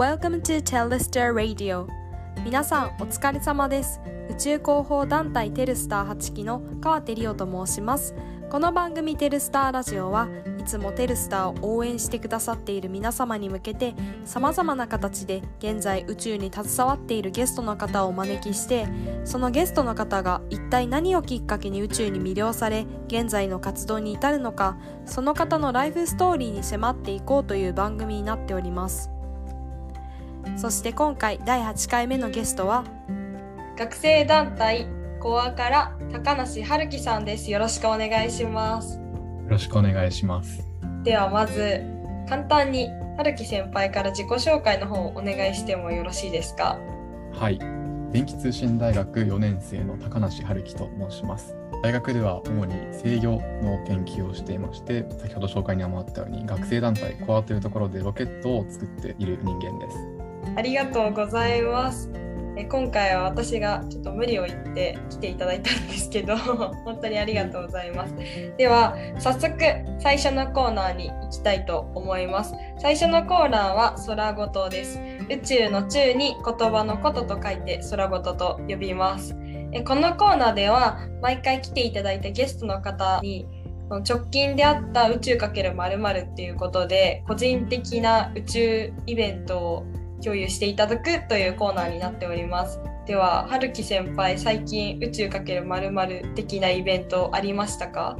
Welcome to Telestar Radio. 皆さんお疲れ様です。宇宙広報団体テルスター8期の川手理央と申します。この番組テルスターラジオはいつもテルスターを応援してくださっている皆様に向けて様々な形で現在宇宙に携わっているゲストの方をお招きしてそのゲストの方が一体何をきっかけに宇宙に魅了され現在の活動に至るのかその方のライフストーリーに迫っていこうという番組になっております。そして今回第8回目のゲストは学生団体コアから高梨春樹さんです。よろしくお願いします。よろしくお願いします。ではまず簡単に春樹先輩から自己紹介の方をお願いしてもよろしいですか？はい。電気通信大学4年生の高梨春樹と申します。大学では主に制御の研究をしていまして先ほど紹介にもあったように学生団体コアというところでロケットを作っている人間ですありがとうございます。え今回は私がちょっと無理を言って来ていただいたんですけど 本当にありがとうございます。では早速最初のコーナーに行きたいと思います。最初のコーナーは空ごとです。宇宙の宙に言葉のことと書いて空ごとと呼びます。えこのコーナーでは毎回来ていただいたゲストの方に直近であった宇宙×〇〇っていうことで個人的な宇宙イベントを共有していただくというコーナーになっております。では、春樹先輩、最近宇宙かけるまる的なイベントありましたか？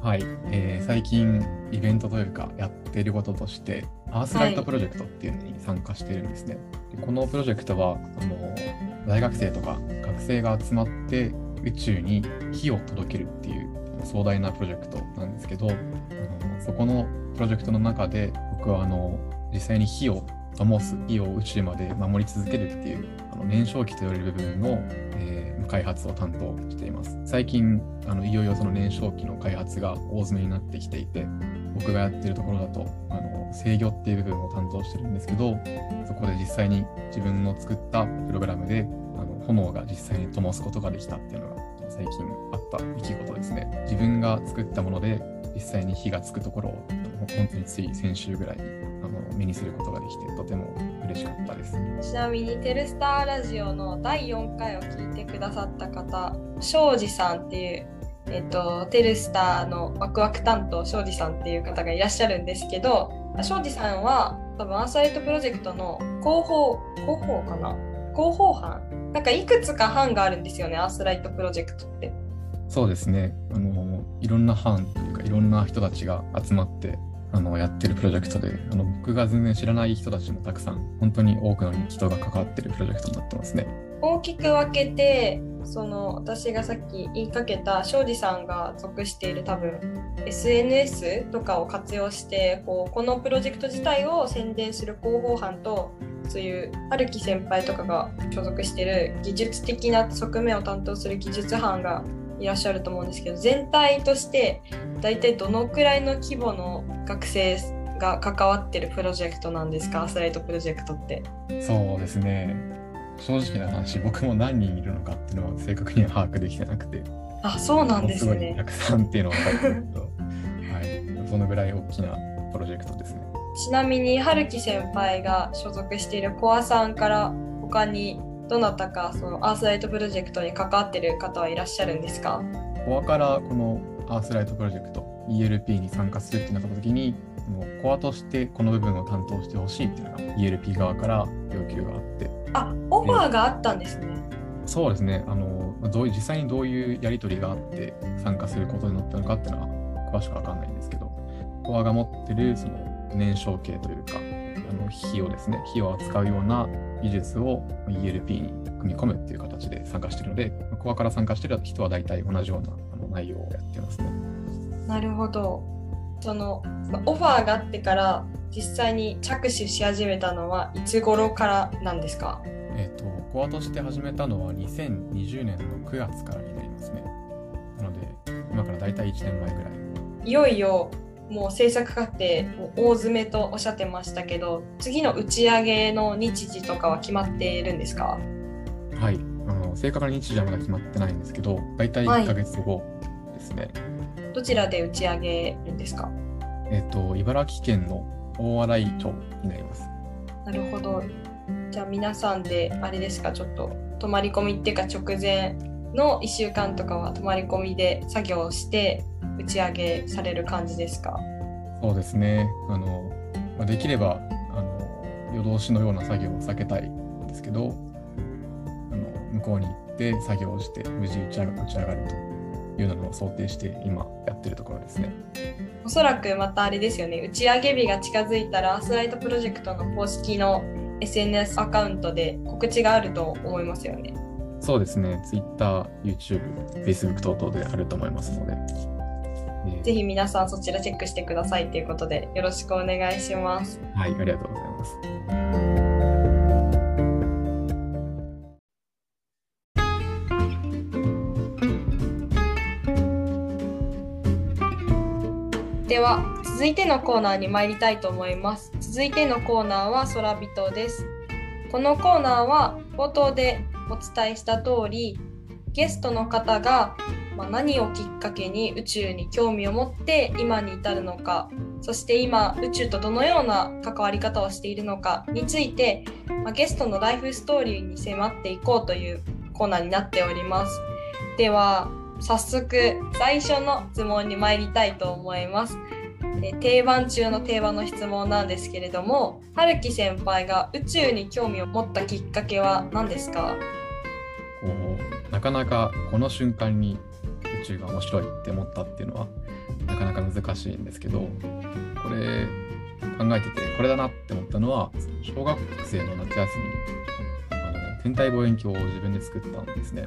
はい、えー、最近イベントというかやっていることとしてアースライトプロジェクトっていうのに参加しているんですね。はい、このプロジェクトはあの大学生とか学生が集まって宇宙に火を届けるっていう壮大なプロジェクトなんですけどあのそこのプロジェクトの中で僕はあの実際に火を灯す火を宇宙まで守り続けるっていうあの燃焼器と言われる部分の、えー、開発を担当しています。最近あのいよいよその燃焼器の開発が大詰めになってきていて僕がやってるところだとあの制御っていう部分を担当してるんですけどそこで実際に自分の作ったプログラムであの炎が実際に灯すことができたっていうのが最近あった出来事ですね。自分が作ったもので実際に火がつくところを本当につい先週ぐらいに目にすることができてとても嬉しかったです。ちなみにテルスターラジオの第4回を聞いてくださった方庄司さんっていうえっと、テルスターのワクワク担当庄司さんっていう方がいらっしゃるんですけど庄司さんは多分アーサイトプロジェクトの広報広報かな？広報班？なんかいくつか班があるんですよねアースライトプロジェクトって。そうですね。あのいろんな班というかいろんな人たちが集まってあのやってるプロジェクトであの僕が全然知らない人たちもたくさん本当に多くの人が関わってるプロジェクトになってますね。大きく分けてその私がさっき言いかけた庄司さんが属している多分 SNS とかを活用してこうこのプロジェクト自体を宣伝する広報班とそういう春樹先輩とかが所属してる技術的な側面を担当する技術班がいらっしゃると思うんですけど全体として大体どのくらいの規模の学生が関わってるプロジェクトなんですか？アスライトプロジェクトって。そうですね。正直な話僕も何人いるのかっていうのは正確には把握できてなくて。あそうなんですね。たくさんっていうのは分かるけど、はい、そのぐらい大きなプロジェクトですね。ちなみに春樹先輩が所属しているコアさんから他にどなたかそのアースライトプロジェクトに関わってる方はいらっしゃるんですか？コアからこのアースライトプロジェクト ELP に参加するってなった時にコアとしてこの部分を担当してほしいっていうのが ELP 側から要求があって。あオファーがあったんですね。そうですね。あのどう実際にどういうやり取りがあって参加することになったのかっていうのは詳しくわかんないんですけどコアが持ってるその燃焼系というかあの火をですね火を扱うような技術を ELP に組み込むっていう形で参加しているのでコアから参加している人は大体同じようなあの内容をやってますね。なるほど。そのオファーがあってから実際に着手し始めたのはいつ頃からなんですか？えっ、と、コアとして始めたのは2020年の9月からになりますね。なので、今から大体1年前ぐらい。いよいよもう制作過程大詰めとおっしゃってましたけど次の打ち上げの日時とかは決まっているんですか？はい。あの正確な日時はまだ決まってないんですけど大体1か月後ですね、はいどちらで打ち上げるんですか？えっ、と、茨城県の大洗町になります。なるほど。じゃあ皆さんであれですかちょっと泊まり込みっていうか直前の1週間とかは泊まり込みで作業をして打ち上げされる感じですか？そうですね。あのまあできればあの夜通しのような作業を避けたいんですけど、あの向こうに行って作業をして無事打ち上が打ち上がるというのを想定して今やってるところですね。おそらくまたあれですよね打ち上げ日が近づいたらアースライトプロジェクトの公式の SNS アカウントで告知があると思いますよね。そうですね。Twitter、YouTube、Facebook 等々であると思いますので。えーぜひ皆さんそちらチェックしてくださいということでよろしくお願いします。はい、ありがとうございます。では続いてのコーナーに参りたいと思います。続いてのコーナーは空人です。このコーナーは冒頭でお伝えした通りゲストの方が、ま、何をきっかけに宇宙に興味を持って今に至るのかそして今宇宙とどのような関わり方をしているのかについて、ま、ゲストのライフストーリーに迫っていこうというコーナーになっております。では早速最初の質問に参りたいと思います。え定番中の定番の質問なんですけれども春樹先輩が宇宙に興味を持ったきっかけは何ですか？こうなかなかこの瞬間に宇宙が面白いって思ったっていうのはなかなか難しいんですけどこれ考えててこれだなって思ったのは小学生の夏休みにあの天体望遠鏡を自分で作ったんですね。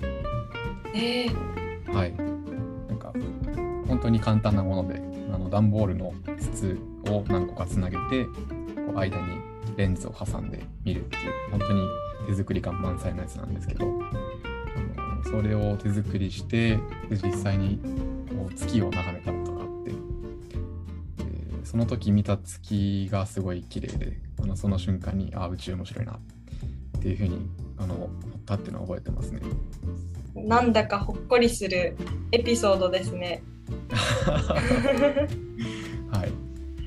えー、はい。なんか本当に簡単なものであの段ボールの筒を何個かつなげてこう間にレンズを挟んで見るっていう本当に手作り感満載のやつなんですけどそれを手作りしてで実際にこう月を眺めたことがあってでその時見た月がすごい綺麗であのその瞬間にあ宇宙面白いなっていうふうにあの思ったっていうのは覚えてますね。なんだかほっこりするエピソードですね。はい。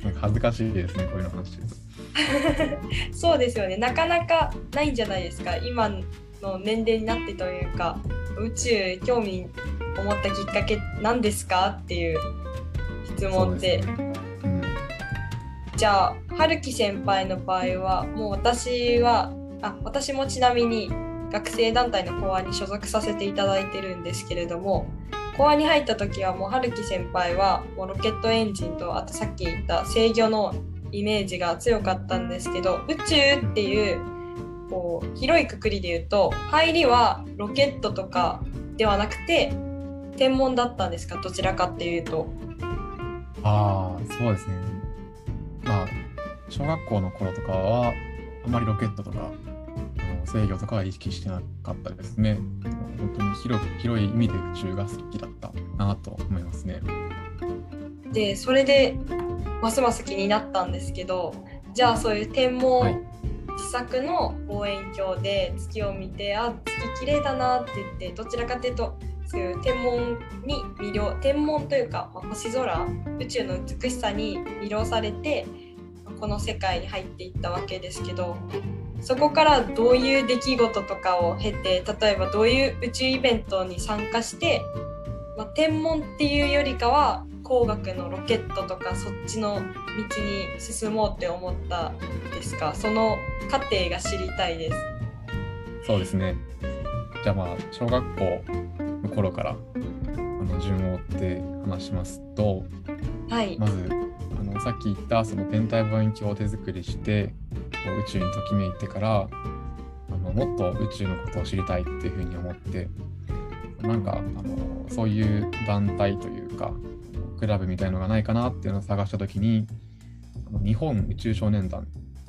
なんか恥ずかしいですね、こういうの話してると。そうですよねなかなかないんじゃないですか今の年齢になってというか宇宙興味を持ったきっかけ何ですか？っていう質問で。すね。うん、じゃあ春樹先輩の場合はもう私はあ私もちなみに学生団体の講話に所属させていただいてるんですけれども講話に入った時はもう春樹先輩はもうロケットエンジンとあとさっき言った制御のイメージが強かったんですけど宇宙っていうこう広いくくりで言うと入りはロケットとかではなくて天文だったんですか？どちらかっていうと。ああ、そうですね。まあ、小学校の頃とかは、あまりロケットとか、制御とかは意識してなかったですね。本当に広く広い意味で宇宙が好きだったなと思いますね。でそれでますます気になったんですけどじゃあそういう天文、はい自作の望遠鏡で月を見てあ月綺麗だなって言ってどちらかというとそういう天文に魅了天文というか、まあ星空宇宙の美しさに魅了されてこの世界に入っていったわけですけどそこからどういう出来事とかを経て例えばどういう宇宙イベントに参加してまあ、天文っていうよりかは工学のロケットとかそっちの道に進もうって思ったんですか？その過程が知りたいです。そうですね。じゃあまあ、小学校の頃からあの順を追って話しますと、はい、まずあのさっき言ったその天体望遠鏡を手作りして宇宙にときめいてからあのもっと宇宙のことを知りたいっていうふうに思ってなんかあのそういう団体というかクラブみたいのがないかなっていうのを探した時にあの日本宇宙少年団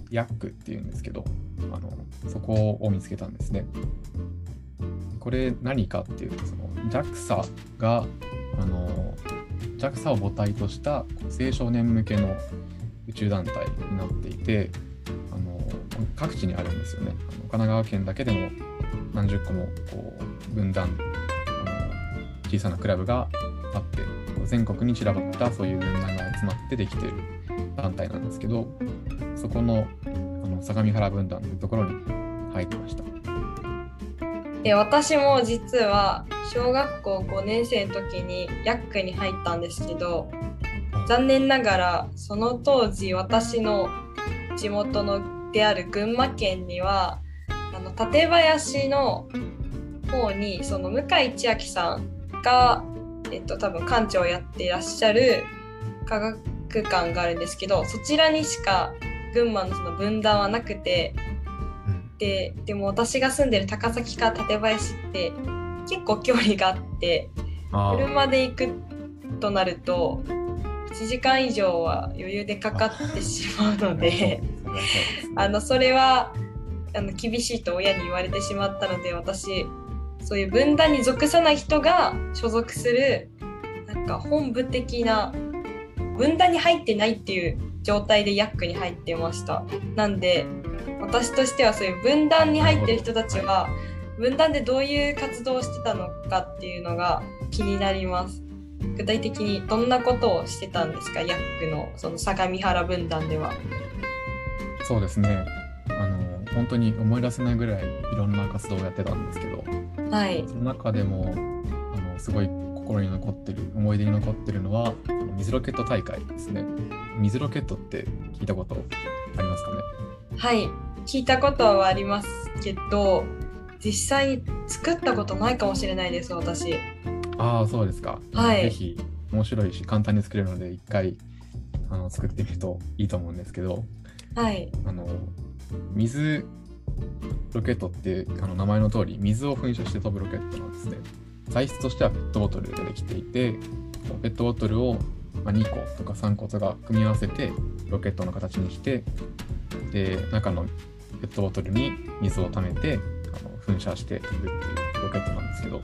ヤックっていうんですけどあのそこを見つけたんですね。これ何かっていうとその JAXA があの JAXA を母体とした青少年向けの宇宙団体になっていてあの各地にあるんですよね。あの神奈川県だけでも何十個もこう分断あの小さなクラブがあって全国に散らばったそういう分断が集まってできている団体なんですけどそこのあのの相模原分団というところに入ってました。で私も実は小学校5年生の時にヤックに入ったんですけど残念ながらその当時私の地元のである群馬県にはあの館林の方にその向井千秋さんが、えっと、多分館長をやっていらっしゃる科学館があるんですけどそちらにしか群馬のその分断はなくてででも私が住んでる高崎か館林って結構距離があって車で行くとなると1時間以上は余裕でかかってしまうのであの それはあの厳しいと親に言われてしまったので私そういう分断に属さない人が所属するなんか本部的な分断に入ってないっていう状態でヤックに入ってました。なんで私としてはそういう分断に入ってる人たちは分断でどういう活動をしてたのかっていうのが気になります。具体的にどんなことをしてたんですかヤックのその相模原分団では。そうですね。あの本当に思い出せないぐらいいろんな活動をやってたんですけど、はい、その中でもあのすごい心に残ってる思い出に残ってるのは水ロケット大会ですね。水ロケットって聞いたことありますかね？はい。聞いたことはありますけど実際に作ったことないかもしれないです私。ああそうですか、はい、ぜひ面白いし簡単に作れるので一回あの作ってみるといいと思うんですけど、はい、あの水ロケットってあの名前の通り水を噴射して飛ぶロケットなんですね。材質としてはペットボトルでできていてペットボトルを2個とか3個とか組み合わせてロケットの形にしてで中のペットボトルに水を溜めてあの噴射して飛ぶっていうロケットなんですけど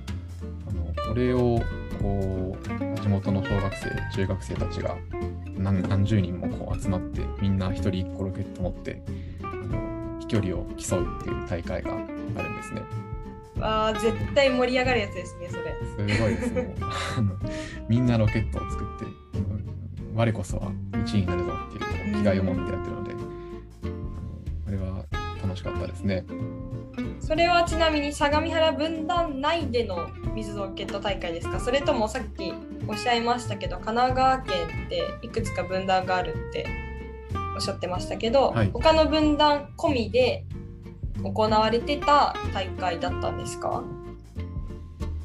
あのこれをこう地元の小学生中学生たちが何十人もこう集まってみんな1人1個ロケット持ってあの飛距離を競うっていう大会があるんですね。あ絶対盛り上がるやつですねそれ。すごいですね。みんなロケットを作って我こそは1位になるぞっていう気概を持ってやってるので、あれは楽しかったですね。それはちなみに相模原分団内での水ロケット大会ですか？それともさっきおっしゃいましたけど神奈川県っていくつか分断があるっておっしゃってましたけど、はい、他の分断込みで行われてた大会だったんですか？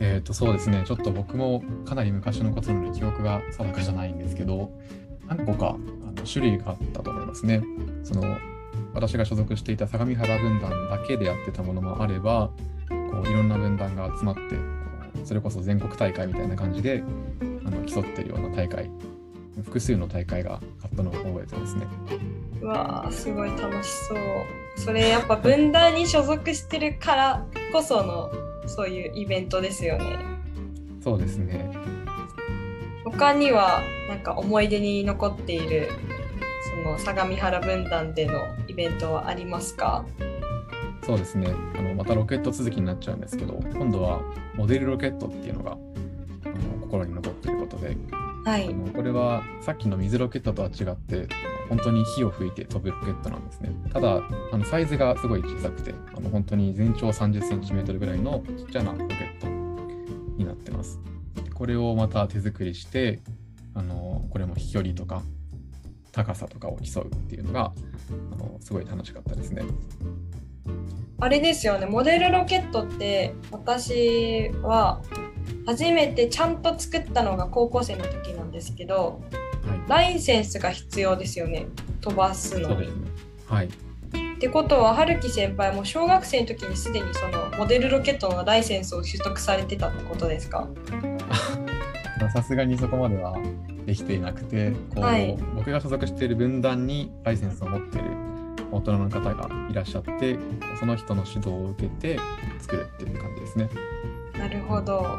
えっ、ー、とそうですね。ちょっと僕もかなり昔のことなので記憶が定かじゃないんですけど何個かあの種類があったと思いますね。その私が所属していた相模原分団だけでやってたものもあればこういろんな分団が集まってそれこそ全国大会みたいな感じであの競ってるような大会複数の大会があったのを覚えてますね。うわーすごい楽しそう。それやっぱ分断に所属してるからこそのそういうイベントですよね。そうですね。他にはなんか思い出に残っているその相模原分団でのイベントはありますか？そうですね。あのまたロケット続きになっちゃうんですけど今度はモデルロケットっていうのがあの心に残っていることで、はい、あのこれはさっきの水ロケットとは違って本当に火を吹いて飛ぶロケットなんですね。ただあのサイズがすごい小さくてあの本当に全長 30cm ぐらいのちっちゃなロケットになってます。これをまた手作りしてあのこれも飛距離とか高さとかを競うっていうのがあのすごい楽しかったですね。あれですよね。モデルロケットって私は初めてちゃんと作ったのが高校生の時なんですけど、はい、ライセンスが必要ですよね。飛ばすのに。ね、はい。ってことは春樹先輩も小学生の時にすでにそのモデルロケットのライセンスを取得されてたってことですか？さすがにそこまではできていなくてこう、はい、僕が所属している分団にライセンスを持っている大人の方がいらっしゃってその人の指導を受けて作るっていう感じですね。なるほど。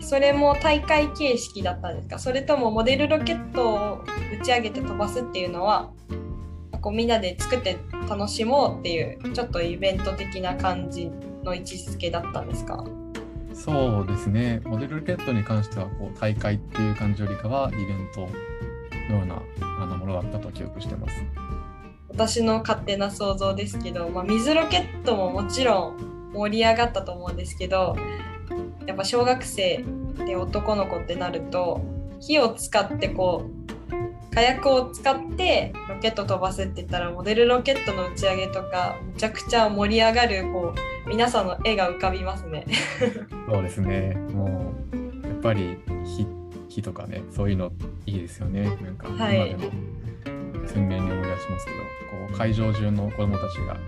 それも大会形式だったんですか？それともモデルロケットを打ち上げて飛ばすっていうのはこうみんなで作って楽しもうっていうちょっとイベント的な感じの位置づけだったんですか？そうですねモデルロケットに関してはこう大会っていう感じよりかはイベントのようなあのものだったと記憶してます。私の勝手な想像ですけど、まあ、水ロケットももちろん盛り上がったと思うんですけどやっぱ小学生で男の子ってなると火を使ってこう火薬を使ってロケット飛ばすって言ったらモデルロケットの打ち上げとかめちゃくちゃ盛り上がるこう皆さんの絵が浮かびますね。そうですね。もうやっぱり火火とかねそういうのいいですよね。なんか今でも鮮明に思い出しますけど、こう会場中の子どもたちがこ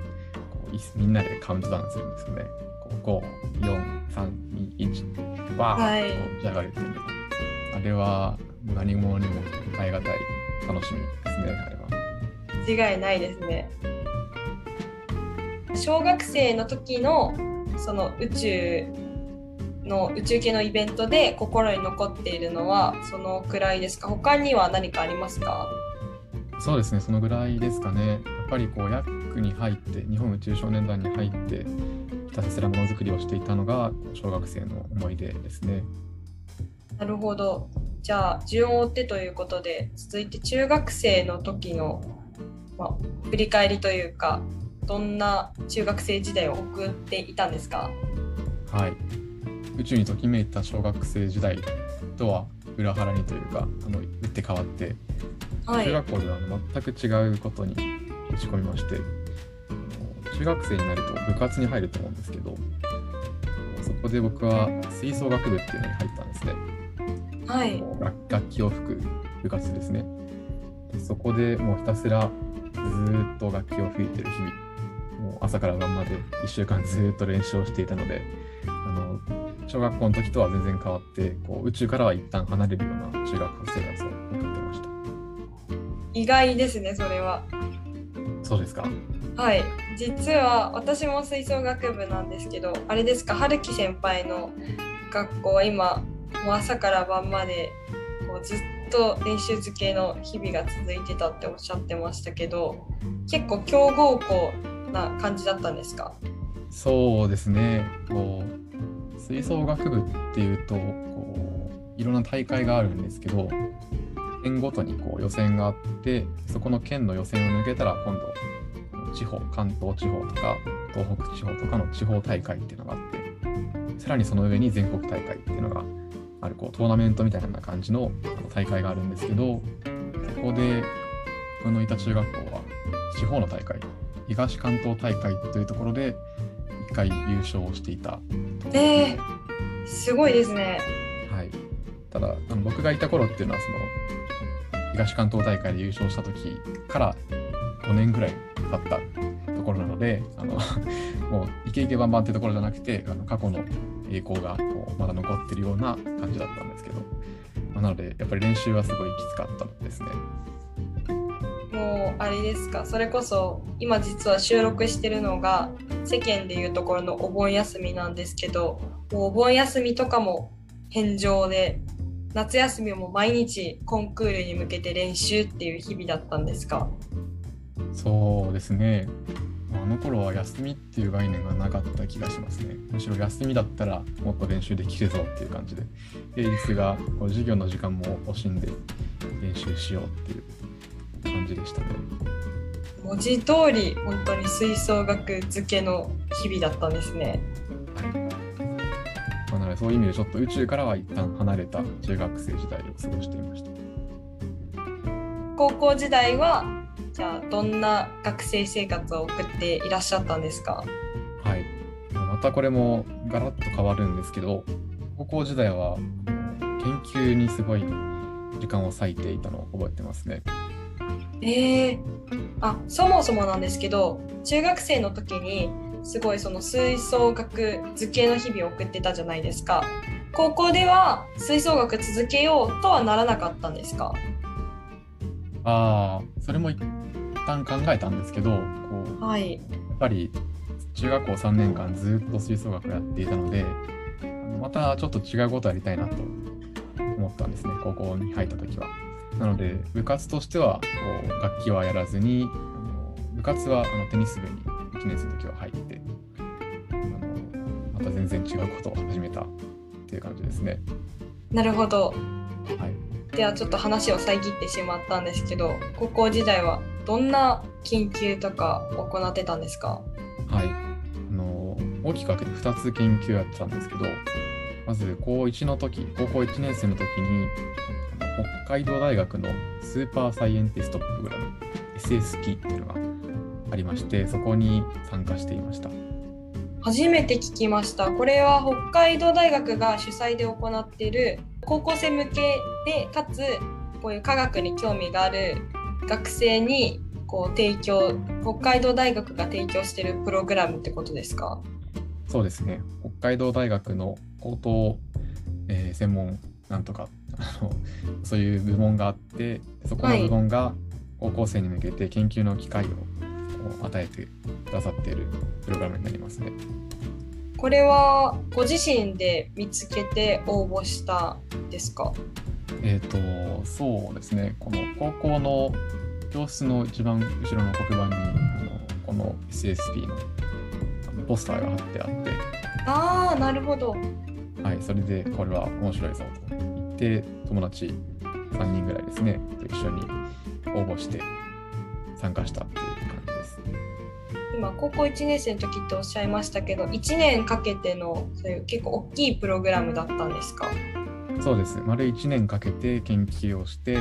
うみんなでカウントダウンするんですよね。こう5、4、3、2、1、バーッと打ち上がるっていうはい、あれは何者にも代え難い楽しみですね、あれは。間違いないですね。小学生の時のその宇宙の宇宙系のイベントで心に残っているのはそのくらいですか？他には何かありますか？そうですね、そのぐらいですかね。やっぱりこう、ヤックに入って、日本宇宙少年団に入って、ひたすらものづくりをしていたのが、小学生の思い出ですね。なるほど。じゃあ、順を追ってということで、続いて中学生の時の、まあ、振り返りというか、どんな中学生時代を送っていたんですか？はい。宇宙にときめいた小学生時代とは裏腹にというか、あの打って変わって、中学校では全く違うことに打ち込みまして、中学生になると部活に入ると思うんですけどそこで僕は吹奏楽部っていうのに入ったんですね。はい、楽器を吹く部活ですねで。そこでもうひたすらずっと楽器を吹いてる日々もう朝から晩まで1週間ずっと練習をしていたのであの小学校の時とは全然変わってこう宇宙からは一旦離れるような中学校生活を送ってました。意外ですねそれは。そうですか。はい。実は私も吹奏楽部なんですけどあれですか春樹先輩の学校は今もう朝から晩までこうずっと練習漬けの日々が続いてたっておっしゃってましたけど結構強豪校な感じだったんですか？そうですね。こう吹奏楽部っていうとこういろんな大会があるんですけど県ごとにこう予選があってそこの県の予選を抜けたら今度地方関東地方とか東北地方とかの地方大会っていうのがあってさらにその上に全国大会っていうのがあるこうトーナメントみたいな感じの大会があるんですけどそこで僕のいた中学校は地方の大会東関東大会というところで1回優勝をしていたえー、すごいですね。はい、ただあの僕がいた頃っていうのはその東関東大会で優勝した時から5年ぐらい経ったところなのであの もうイケイケバンバンってところじゃなくてあの過去の栄光がこうまだ残ってるような感じだったんですけど、まあ、なのでやっぱり練習はすごいきつかったですね。もうあれですか？それこそ今実は収録してるのが世間でいうところのお盆休みなんですけどお盆休みとかも返上で夏休みも毎日コンクールに向けて練習っていう日々だったんですか？そうですね。あの頃は休みっていう概念がなかった気がしますね。むしろ休みだったらもっと練習できるぞっていう感じで。平日がこう授業の時間も惜しんで練習しようっていう感じでしたね。文字通り本当に吹奏楽漬けの日々だったんですねそういう意味でちょっと宇宙からは一旦離れた中学生時代を過ごしていました。高校時代はじゃあどんな学生生活を送っていらっしゃったんですか？はい。またこれもガラッと変わるんですけど高校時代は研究にすごい時間を割いていたのを覚えてますね。えー、あそもそもなんですけど中学生の時にすごいその吹奏楽図形の日々を送ってたじゃないですか。高校では吹奏楽続けようとはならなかったんですか？ああそれも一旦考えたんですけどこう、はい、やっぱり中学校3年間ずっと吹奏楽やっていたのでまたちょっと違うことやりたいなと思ったんですね高校に入った時は。なので部活としてはこう楽器はやらずに部活はあのテニス部に1年生の時は入ってあのまた全然違うことを始めたっていう感じですね。なるほど。はい、ではちょっと話を遮ってしまったんですけど高校時代はどんな研究とか行ってたんですか？はいあの大きく分けて2つ研究やってたんですけどまず高1の時高校1年生の時に北海道大学のスーパーサイエンティストプログラム SSP っていうのがありましてそこに参加していました。初めて聞きました。これは北海道大学が主催で行っている高校生向けでかつこういう科学に興味がある学生にこう提供北海道大学が提供しているプログラムってことですか？そうですね。北海道大学の高等、えー、専門なんとかあのそういう部門があってそこの部門が高校生に向けて研究の機会を与えてくださっているプログラムになりますね。これはご自身で見つけて応募したですか？えっ、ー、とそうですね。この高校の教室の一番後ろの黒板にあのこの SSP のポスターが貼ってあって。ああなるほど。はいそれでこれは面白いぞと言って友達3人ぐらいですねと一緒に応募して参加したっていう今高校1年生の時っておっしゃいましたけど1年かけてのそういう結構大きいプログラムだったんですか？そうです。丸1年かけて研究をして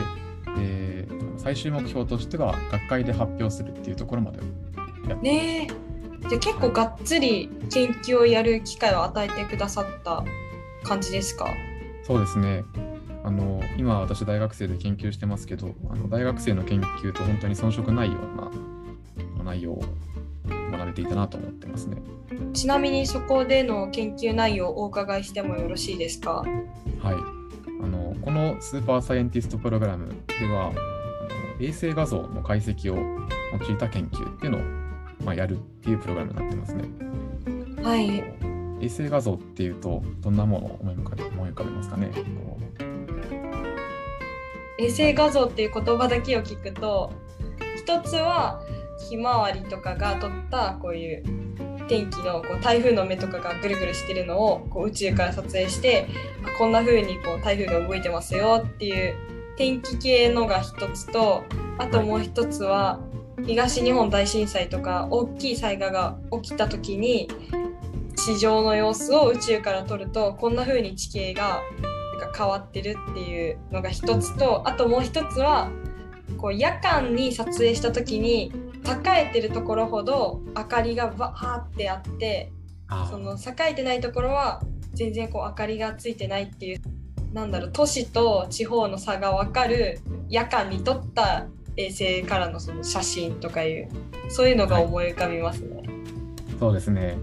で最終目標としては学会で発表するっていうところまでやってねじゃ結構がっつり研究をやる機会を与えてくださった感じですか？そうですね。あの今私大学生で研究してますけどあの大学生の研究と本当に遜色ないような内容を学べていたなと思ってますね。ちなみにそこでの研究内容をお伺いしてもよろしいですか？はい。あのこのスーパーサイエンティストプログラムでは衛星画像の解析を用いた研究っていうのを、まあ、やるっていうプログラムになってますね。はい。衛星画像っていうとどんなものを思い浮かべ思い浮かべますかね？衛星画像っていう言葉だけを聞くと一つはひまわりとかが撮ったこういう天気のこう台風の目とかがぐるぐるしてるのをこう宇宙から撮影してこんな風にこう台風が動いてますよっていう天気系のが一つとあともう一つは東日本大震災とか大きい災害が起きた時に地上の様子を宇宙から撮るとこんな風に地形が変わってるっていうのが一つとあともう一つはこう夜間に撮影した時に栄えてるところほど明かりがバーってあってその栄えてないところは全然こう明かりがついてないっていうなんだろう都市と地方の差が分かる夜間に撮った衛星からのその写真とかいうそういうのが思い浮かびますね。はい、そうですね。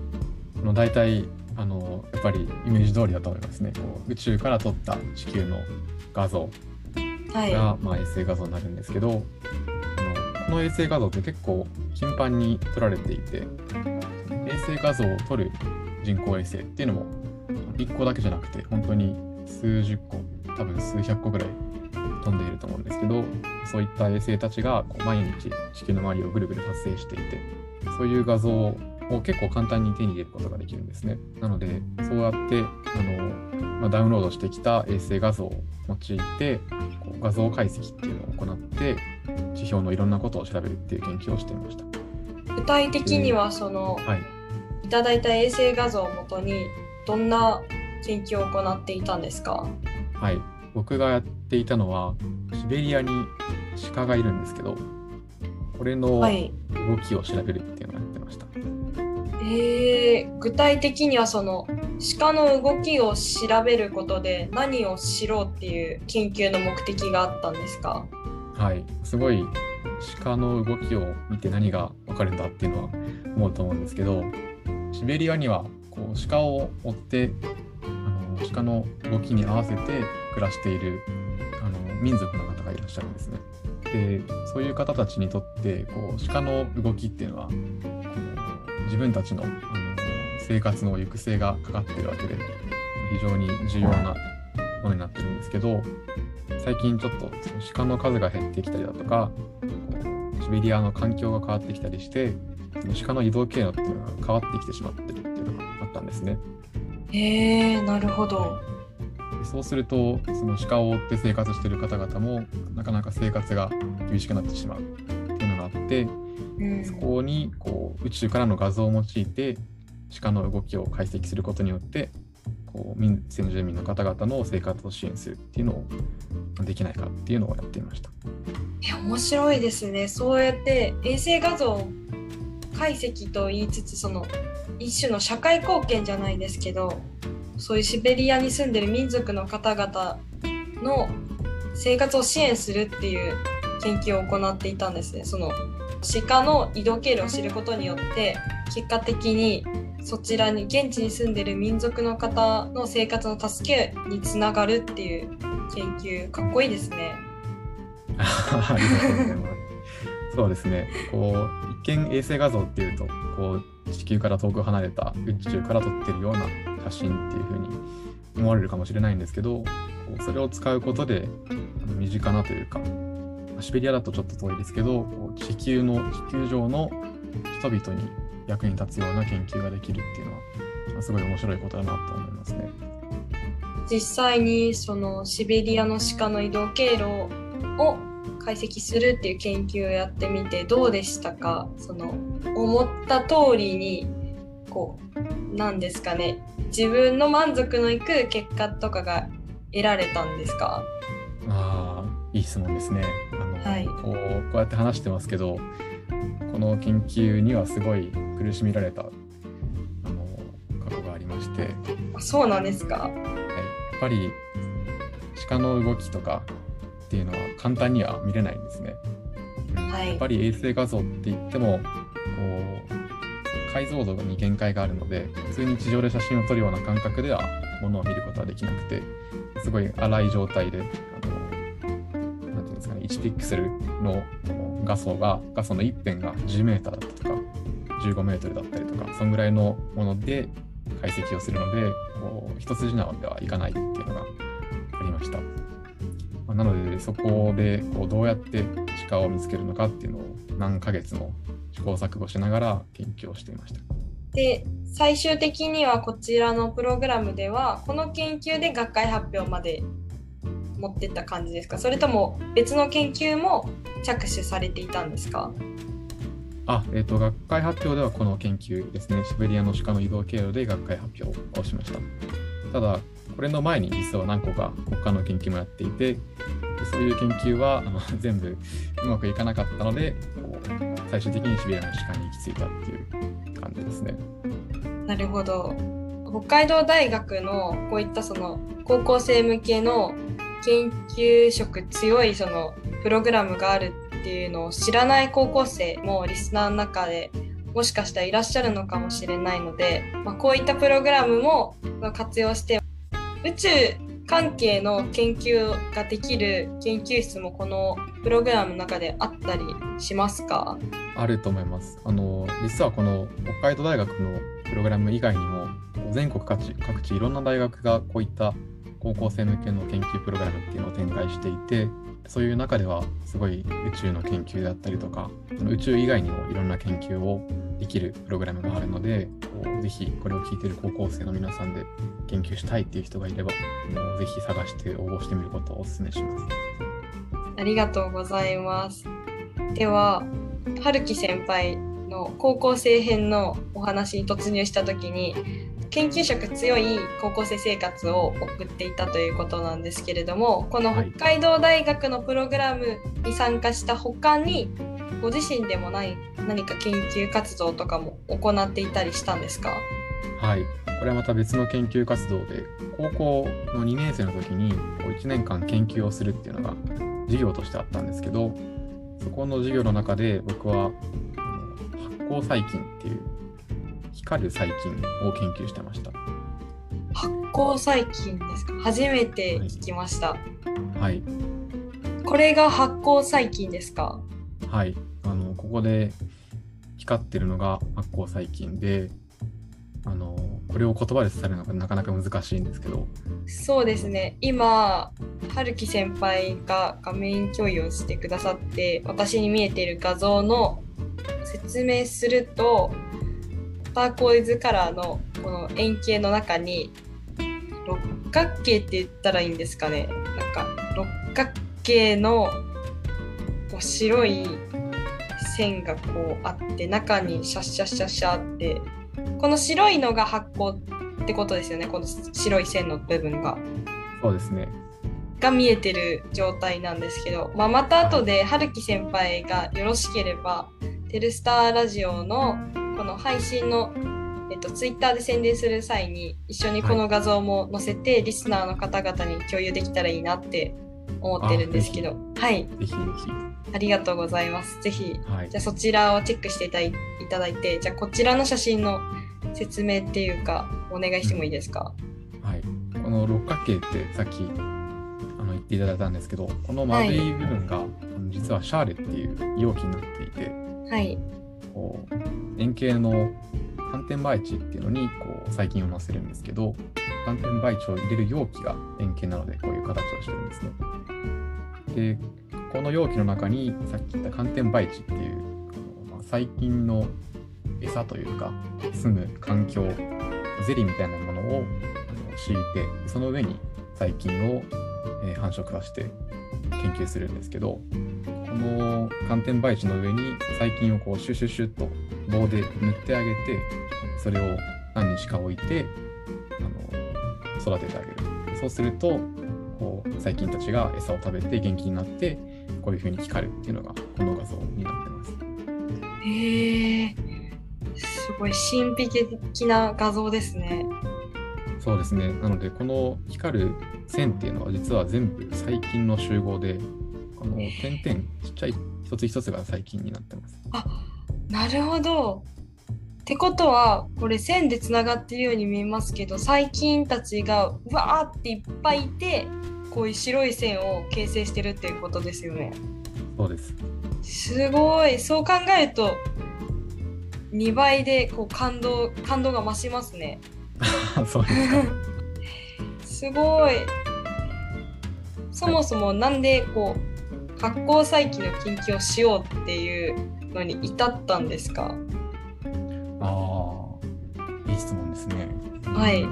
の大体あのやっぱりイメージ通りだと思いますね。こう宇宙から撮った地球の画像が、はい、まあ、衛星画像になるんですけどこのの衛星画像って結構頻繁に撮られていて衛星画像を撮る人工衛星っていうのも1個だけじゃなくて本当に数十個多分数百個ぐらい飛んでいると思うんですけどそういった衛星たちがこう毎日地球の周りをぐるぐる撮影していてそういう画像を結構簡単に手に入れることができるんですね。なのでそうやってあの、まあ、ダウンロードしてきた衛星画像を用いてこう画像解析っていうのを行って指標のいろんなことを調べるっていう研究をしていました。具体的にはその、はい、いただいた衛星画像をもとにどんな研究を行っていたんですか？はい。僕がやっていたのはシベリアに鹿がいるんですけどこれの動きを調べるっていうのをやっえー、具体的にはその鹿の動きを調べることで何を知ろうっていう研究の目的があったんですか？はい、すごい鹿の動きを見て何が分かるんだっていうのは思うと思うんですけどシベリアにはこう鹿を追ってあの鹿の動きに合わせて暮らしているあの民族の方がいらっしゃるんですね。でそういう方たちにとってこう鹿の動きっていうのは自分たちのあの生活の行く末がかかっているわけで非常に重要なものになってるんですけど最近ちょっと鹿の数が減ってきたりだとかシベリアの環境が変わってきたりして鹿の移動経路っていうのが変わってきてしまってるっていうのがあったんですね。へえなるほど。そうするとその鹿を追って生活してる方々もなかなか生活が厳しくなってしまうっていうのがあって、そこにこう宇宙からの画像を用いて鹿の動きを解析することによってこう民先住民の方々の生活を支援するっていうのをできないかっていうのをやっていました。え面白いですねそうやって衛星画像解析と言いつつその一種の社会貢献じゃないですけどそういうシベリアに住んでる民族の方々の生活を支援するっていう研究を行っていたんですね。その鹿の移動経路を知ることによって結果的にそちらに現地に住んでる民族の方の生活の助けにつながるっていう研究かっこいいですね。そうですね。こう一見衛星画像っていうとこう地球から遠く離れた宇宙から撮ってるような写真っていう風に思われるかもしれないんですけど、こうそれを使うことで身近なというか、シベリアだとちょっと遠いですけど、地球の地球上の人々に役に立つような研究ができるっていうのはすごい面白いことだなと思いますね。実際にそのシベリアの鹿の移動経路を解析するっていう研究をやってみてどうでしたか？その思った通りにこうなんですかね自分の満足のいく結果とかが得られたんですか？ああいい質問ですね。はい、こうこうやって話してますけどこの研究にはすごい苦しめられたあの過去がありまして。そうなんですか、はい、やっぱり鹿の動きとかっていうのは簡単には見れないんですね。はい、やっぱり衛星画像って言ってもこう解像度に限界があるので普通に地上で写真を撮るような感覚ではものを見ることはできなくてすごい荒い状態であのですかね1ピクセルの画素が画素の一辺が10メーターだったとか15メートルだったりとかそんぐらいのもので解析をするのでこう一筋縄ではいかないっていうのがありました。まなのでそこでこうどうやって鹿を見つけるのかっていうのを何ヶ月も試行錯誤しながら研究をしていました。で最終的にはこちらのプログラムではこの研究で学会発表まで持ってった感じですか？それとも別の研究も着手されていたんですか？あ、えっ、ー、と、学会発表ではこの研究ですね、シベリアの鹿の移動経路で学会発表をしました。ただ、これの前に実は何個か他の研究もやっていて、そういう研究はあの 全部うまくいかなかったので、最終的にシベリアの鹿に行き着いたっていう感じですね。なるほど。北海道大学のこういったその高校生向けの研究職強いそのプログラムがあるっていうのを知らない高校生もリスナーの中でもしかしたらいらっしゃるのかもしれないので、まあ、こういったプログラムも活用して宇宙関係の研究ができる研究室もこのプログラムの中であったりしますか？あると思います。あの実はこの北海道大学のプログラム以外にも全国各地各地いろんな大学がこういった高校生向けの研究プログラムっていうのを展開していてそういう中ではすごい宇宙の研究だったりとか宇宙以外にもいろんな研究をできるプログラムがあるのでぜひこれを聞いてる高校生の皆さんで研究したいっていう人がいればもうぜひ探して応募してみることをお勧めします。ありがとうございます。では春樹先輩の高校生編のお話に突入した時に研究職強い高校生生活を送っていたということなんですけれどもこの北海道大学のプログラムに参加した他にご自身でもない何か研究活動とかも行っていたりしたんですか？はい。これはまた別の研究活動で高校の2年生の時に1年間研究をするっていうのが授業としてあったんですけどそこの授業の中で僕は発酵細菌っていう光る細菌を研究してました。発光細菌ですか？初めて聞きました、はい、これが発光細菌ですか？はい。あのここで光ってるのが発光細菌であのこれを言葉で伝えるのがなかなか難しいんですけど。そうですね。今春樹先輩が画面共有をしてくださって私に見えている画像の説明するとターコイズカラーのこの円形の中に六角形って言ったらいいんですかねなんか六角形の白い線がこうあって中にシャッシャッシャッシャーってこの白いのが発光ってことですよねこの白い線の部分が。そうですね。が見えてる状態なんですけど、まあ、また後で春樹先輩がよろしければテルスターラジオのこの配信の、えっと、ツイッターで宣伝する際に一緒にこの画像も載せて、はい、リスナーの方々に共有できたらいいなって思ってるんですけど。はい。ぜひぜひ。ありがとうございます。ぜひ、はい、じゃあそちらをチェックしていただいてじゃあこちらの写真の説明っていうかお願いしてもいいですか、うん、はい。この六角形ってさっき言っていただいたんですけどこの丸い部分が、はい、実はシャーレっていう容器になっていて、はい、こう円形の寒天培地っていうのにこう細菌を乗せるんですけど寒天培地を入れる容器が円形なのでこういう形をしてるんですね。でこの容器の中にさっき言った寒天培地っていうまあ、細菌の餌というか住む環境ゼリーみたいなものを敷いてその上に細菌を繁殖はして研究するんですけどこの寒天培地の上に細菌をこうシュシュシュッと棒で塗ってあげてそれを何日か置いてあの育ててあげるそうするとこう細菌たちが餌を食べて元気になってこういう風に光るっていうのがこの画像になってます。へえすごい神秘的な画像ですね。そうですね。なのでこの光る線っていうのは実は全部細菌の集合でこの点々ちっちゃい一つ一つが細菌になってます。あなるほど。ってことはこれ線でつながってるように見えますけど細菌たちがわーっていっぱいいてこういう白い線を形成してるっていうことですよね。そうです。すごいそう考えると2倍でこう感動感動が増しますね。そうですか。すごい。そもそもなんでこう発酵細菌の研究をしようっていうのに至ったんですか？ああいい質問ですね。はい、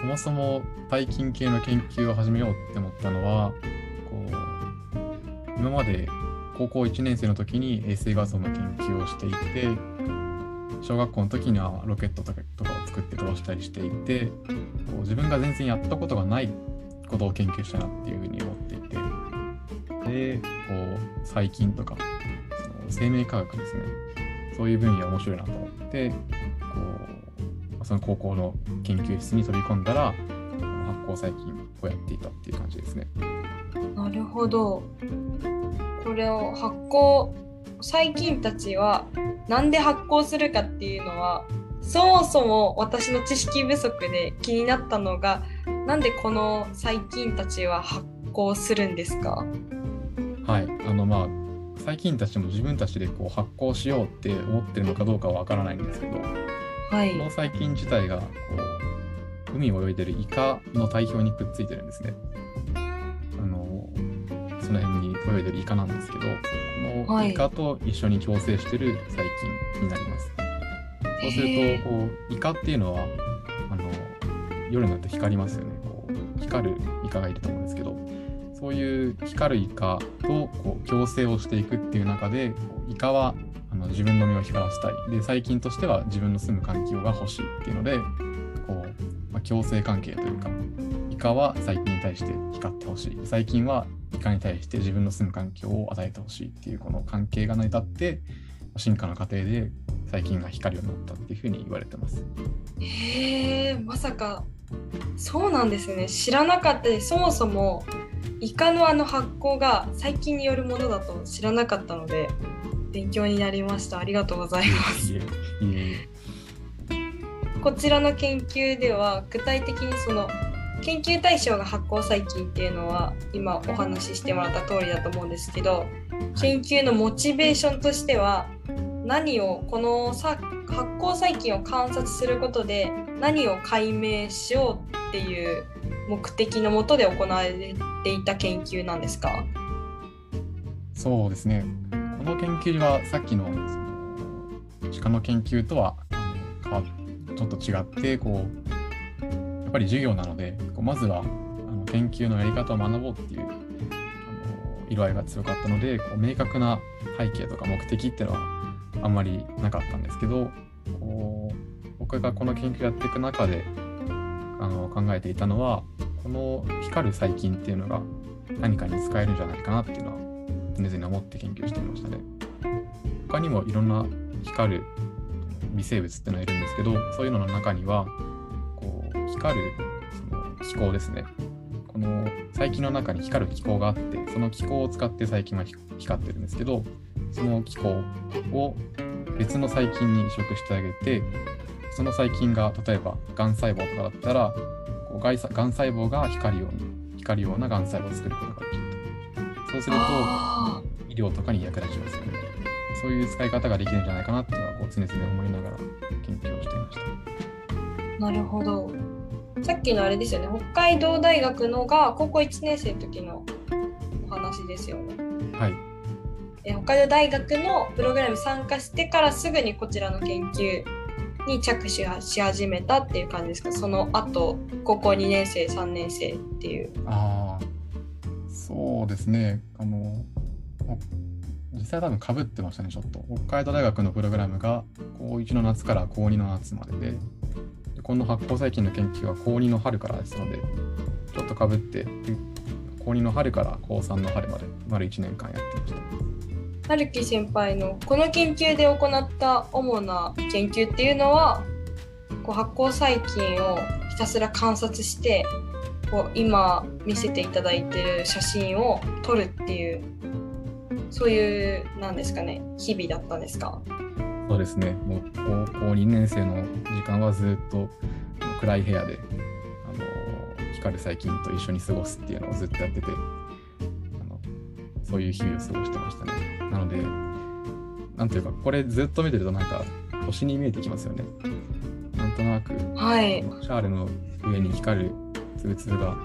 そもそも細菌系の研究を始めようって思ったのはこう今まで高校1年生の時に衛星画像の研究をしていて小学校の時にはロケットとかを作って飛ばしたりしていてこう自分が全然やったことがないことを研究したなっていうふうに思っでこう細菌とかその生命科学ですねそういう分野面白いなと思ってこうその高校の研究室に飛び込んだら発酵細菌をやっていたっていう感じですね。なるほど。これを発酵細菌たちはなんで発酵するかっていうのはそもそも私の知識不足で気になったのがなんでこの細菌たちは発酵するんですか？はい。あのまあ細菌たちも自分たちでこう発酵しようって思ってるのかどうかはわからないんですけど、はい、この細菌自体がこう海を泳いでるイカの体表にくっついてるんですね。あのその辺に泳いでるイカなんですけどこのイカと一緒に共生してる細菌になります。そうするとこうイカっていうのはあの夜になって光りますよね。こう光るイカがいると思うんですけどそういう光るイカとこう共生をしていくっていう中でイカはあの自分の身を光らせたい。で細菌としては自分の住む環境が欲しいっていうのでこう、まあ、共生関係というかイカは細菌に対して光ってほしい。細菌はイカに対して自分の住む環境を与えてほしいっていうこの関係が成り立って進化の過程で最近が光るようになったっていうふうに言われてます。へえまさか。そうなんですね。知らなかった。ですそもそもイカのあの発酵が細菌によるものだと知らなかったので勉強になりました。ありがとうございます。こちらの研究では具体的にその研究対象が発酵細菌っていうのは今お話ししてもらった通りだと思うんですけど研究のモチベーションとしては何をこのさ発酵細菌を観察することで何を解明しようっていう目的のもとで行われていた研究なんですか？そうですね。この研究はさっきの鹿の研究とはちょっと違ってこうやっぱり授業なのでこうまずはあの研究のやり方を学ぼうっていうあの色合いが強かったのでこう明確な背景とか目的っていうのはあんまりなかったんですけどこう僕がこの研究やっていく中であの考えていたのはこの光る細菌っていうのが何かに使えるんじゃないかなっていうのは常々思って研究していましたね。他にもいろんな光る微生物っていうのがいるんですけどそういうのの中にはこう光るその気候ですねこの細菌の中に光る気候があってその気候を使って細菌は光ってるんですけどその気候を別の細菌に移植してあげてその細菌が例えばがん細胞とかだったらこうがん細胞が光るように光るようながん細胞を作ることができると。そうすると医療とかに役立ちますよね。そういう使い方ができるんじゃないかなっていうのはこう常々思いながら研究をしていました。なるほど。さっきのあれですよね。北海道大学のが高校1年生の時のお話ですよね。はい。え北海道大学のプログラムに参加してからすぐにこちらの研究に着手し始めたっていう感じですか？その後高校2年生3年生っていう。ああそうですね。あの実際多分かぶってましたねちょっと。北海道大学のプログラムが高1の夏から高2の夏までででこの発酵細菌の研究は高2の春からですのでちょっとかぶって高2の春から高3の春まで丸1年間やってました。春樹先輩のこの研究で行った主な研究っていうのはこう発酵細菌をひたすら観察してこう今見せていただいてる写真を撮るっていうそういうなんですかね日々だったんですか？そうですね。もう高校2年生の時間はずっと暗い部屋であの光る細菌と一緒に過ごすっていうのをずっとやっててあのそういう日々を過ごしてましたね。なのでなんというかこれずっと見てるとなんか星に見えてきますよね。なんとなく、はい、シャーレの上に光るつぶつぶが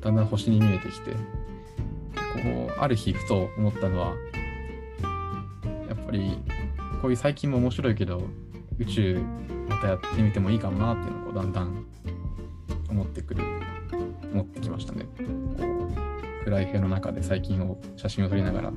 だんだん星に見えてきてこうある日ふと思ったのはやっぱりこういう最近も面白いけど宇宙またやってみてもいいかもなっていうのをだんだん思ってくる思ってきましたね。こう暗い部屋の中で最近を写真を撮りながら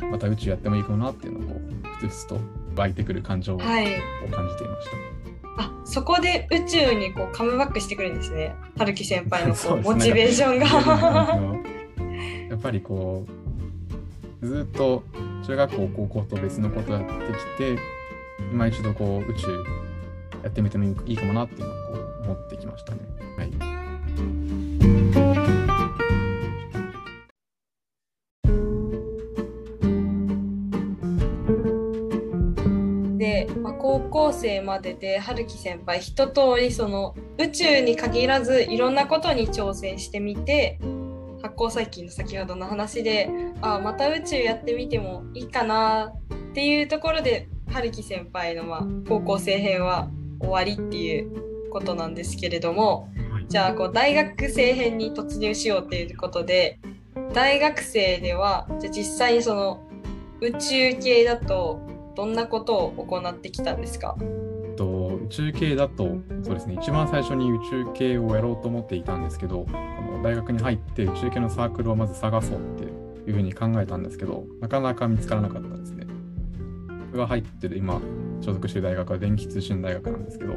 また宇宙やってもいいかもなっていうのをこうふつふつと湧いてくる感情を感じていました、はいあそこで宇宙にこうカムバックしてくるんですね。春樹先輩のこう モチベーションが。やっぱりこうずっと中学校高校と別のことやってきて今一度こう宇宙やってみてもいいかもなっていうのをこう思ってきましたね。生までで春樹先輩一通りその宇宙に限らずいろんなことに挑戦してみて発酵細菌の先ほどの話であまた宇宙やってみてもいいかなっていうところで春樹先輩の、まあ、高校生編は終わりっていうことなんですけれどもじゃあこう大学生編に突入しようっていうことで大学生ではじゃ実際にその宇宙系だとどんなことを行ってきたんですか？と宇宙系だとそうですね一番最初に宇宙系をやろうと思っていたんですけどこの大学に入って宇宙系のサークルをまず探そうっていうふうに考えたんですけどなかなか見つからなかったですね。僕が入ってる今所属している大学は電気通信大学なんですけど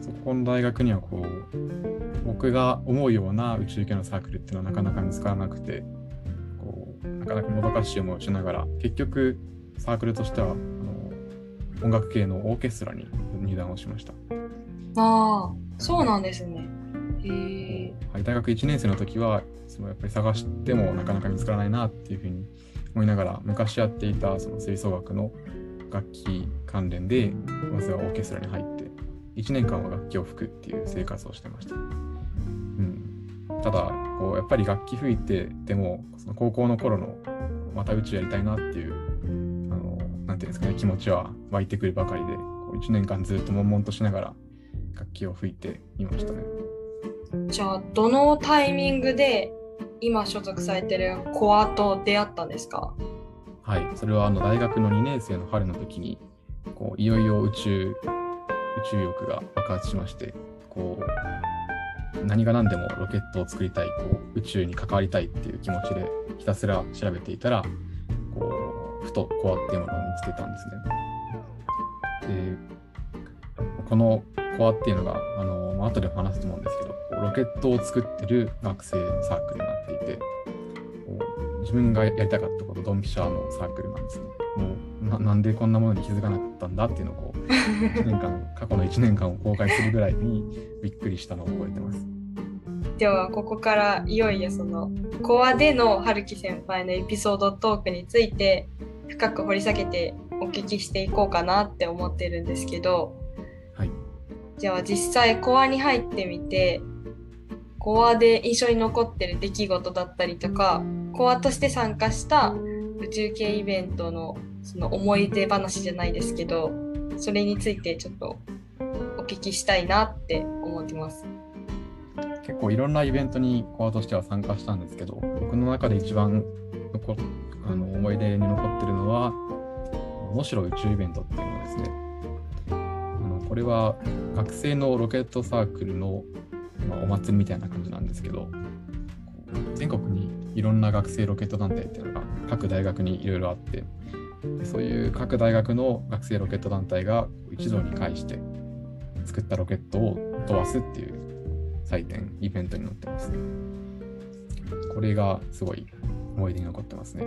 そこの大学にはこう僕が思うような宇宙系のサークルっていうのはなかなか見つからなくてこうなかなかもどかしい思いをしながら結局サークルとしては音楽系のオーケストラに入団をしました。ああ、そうなんですね。へはい、大学1年生の時はそのやっぱり探してもなかなか見つからないなっていうふうに思いながら昔やっていたその吹奏楽の楽器関連でまずはオーケストラに入って1年間は楽器を吹くっていう生活をしてました。うん、ただこうやっぱり楽器吹いてでもその高校の頃のまた宇宙やりたいなっていうていうんですかね、気持ちは湧いてくるばかりで、こう1年間ずっと悶々としながら楽器を吹いていましたね。じゃあ、どのタイミングで今所属されてるコアと出会ったんですか？はい、それはあの大学の2年生の春の時に、こういよいよ宇宙宇宙欲が爆発しまして、こう何が何でもロケットを作りたいこう宇宙に関わりたいっていう気持ちでひたすら調べていたらふとコアっていうものを見つけたんですね。でこのコアっていうのがあの、まあ、後で話すと思うんですけどロケットを作ってる学生サークルになっていて自分がやりたかったことドンピシャのサークルなんですね。もうななんでこんなものに気づかなかったんだっていうのをこう1年間過去の1年間を公開するぐらいにびっくりしたのを覚えてます。ではここからいよいよそのコアでの春樹先輩のエピソードトークについて深く掘り下げてお聞きしていこうかなって思ってるんですけど、はい、じゃあ実際コアに入ってみてコアで印象に残ってる出来事だったりとかコアとして参加した宇宙系イベントのその思い出話じゃないですけどそれについてちょっとお聞きしたいなって思ってます。結構いろんなイベントにコアとしては参加したんですけど僕の中で一番残あの思い出に残ってるのは能代宇宙イベントっていうのですね。あのこれは学生のロケットサークルの、まあ、お祭りみたいな感じなんですけど全国にいろんな学生ロケット団体っていうのが各大学にいろいろあってそういう各大学の学生ロケット団体が一堂に会して作ったロケットを飛ばすっていう祭典イベントになってますこれがすごい思い出に残ってますね。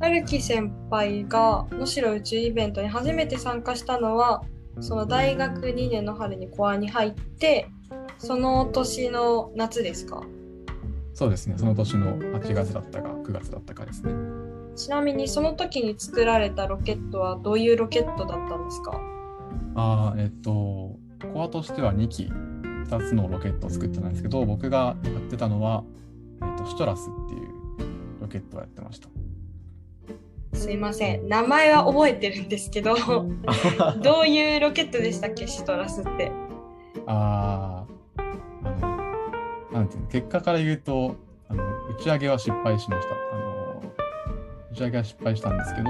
春樹先輩が能代宇宙イベントに初めて参加したのはその大学2年の春にコアに入ってその年の夏ですか？そうですね。その年の8月だったか9月だったかですね。ちなみにその時に作られたロケットはどういうロケットだったんですか？あえっとコアとしては2機2つのロケットを作ってたんですけど僕がやってたのは、えっと、シュトラスっていうロケットをやってました。すいません。名前は覚えてるんですけど どういうロケットでしたっけ？シュトラスって。ああのなんていうの結果から言うとあの打ち上げは失敗しました。あの打ち上げは失敗したんですけど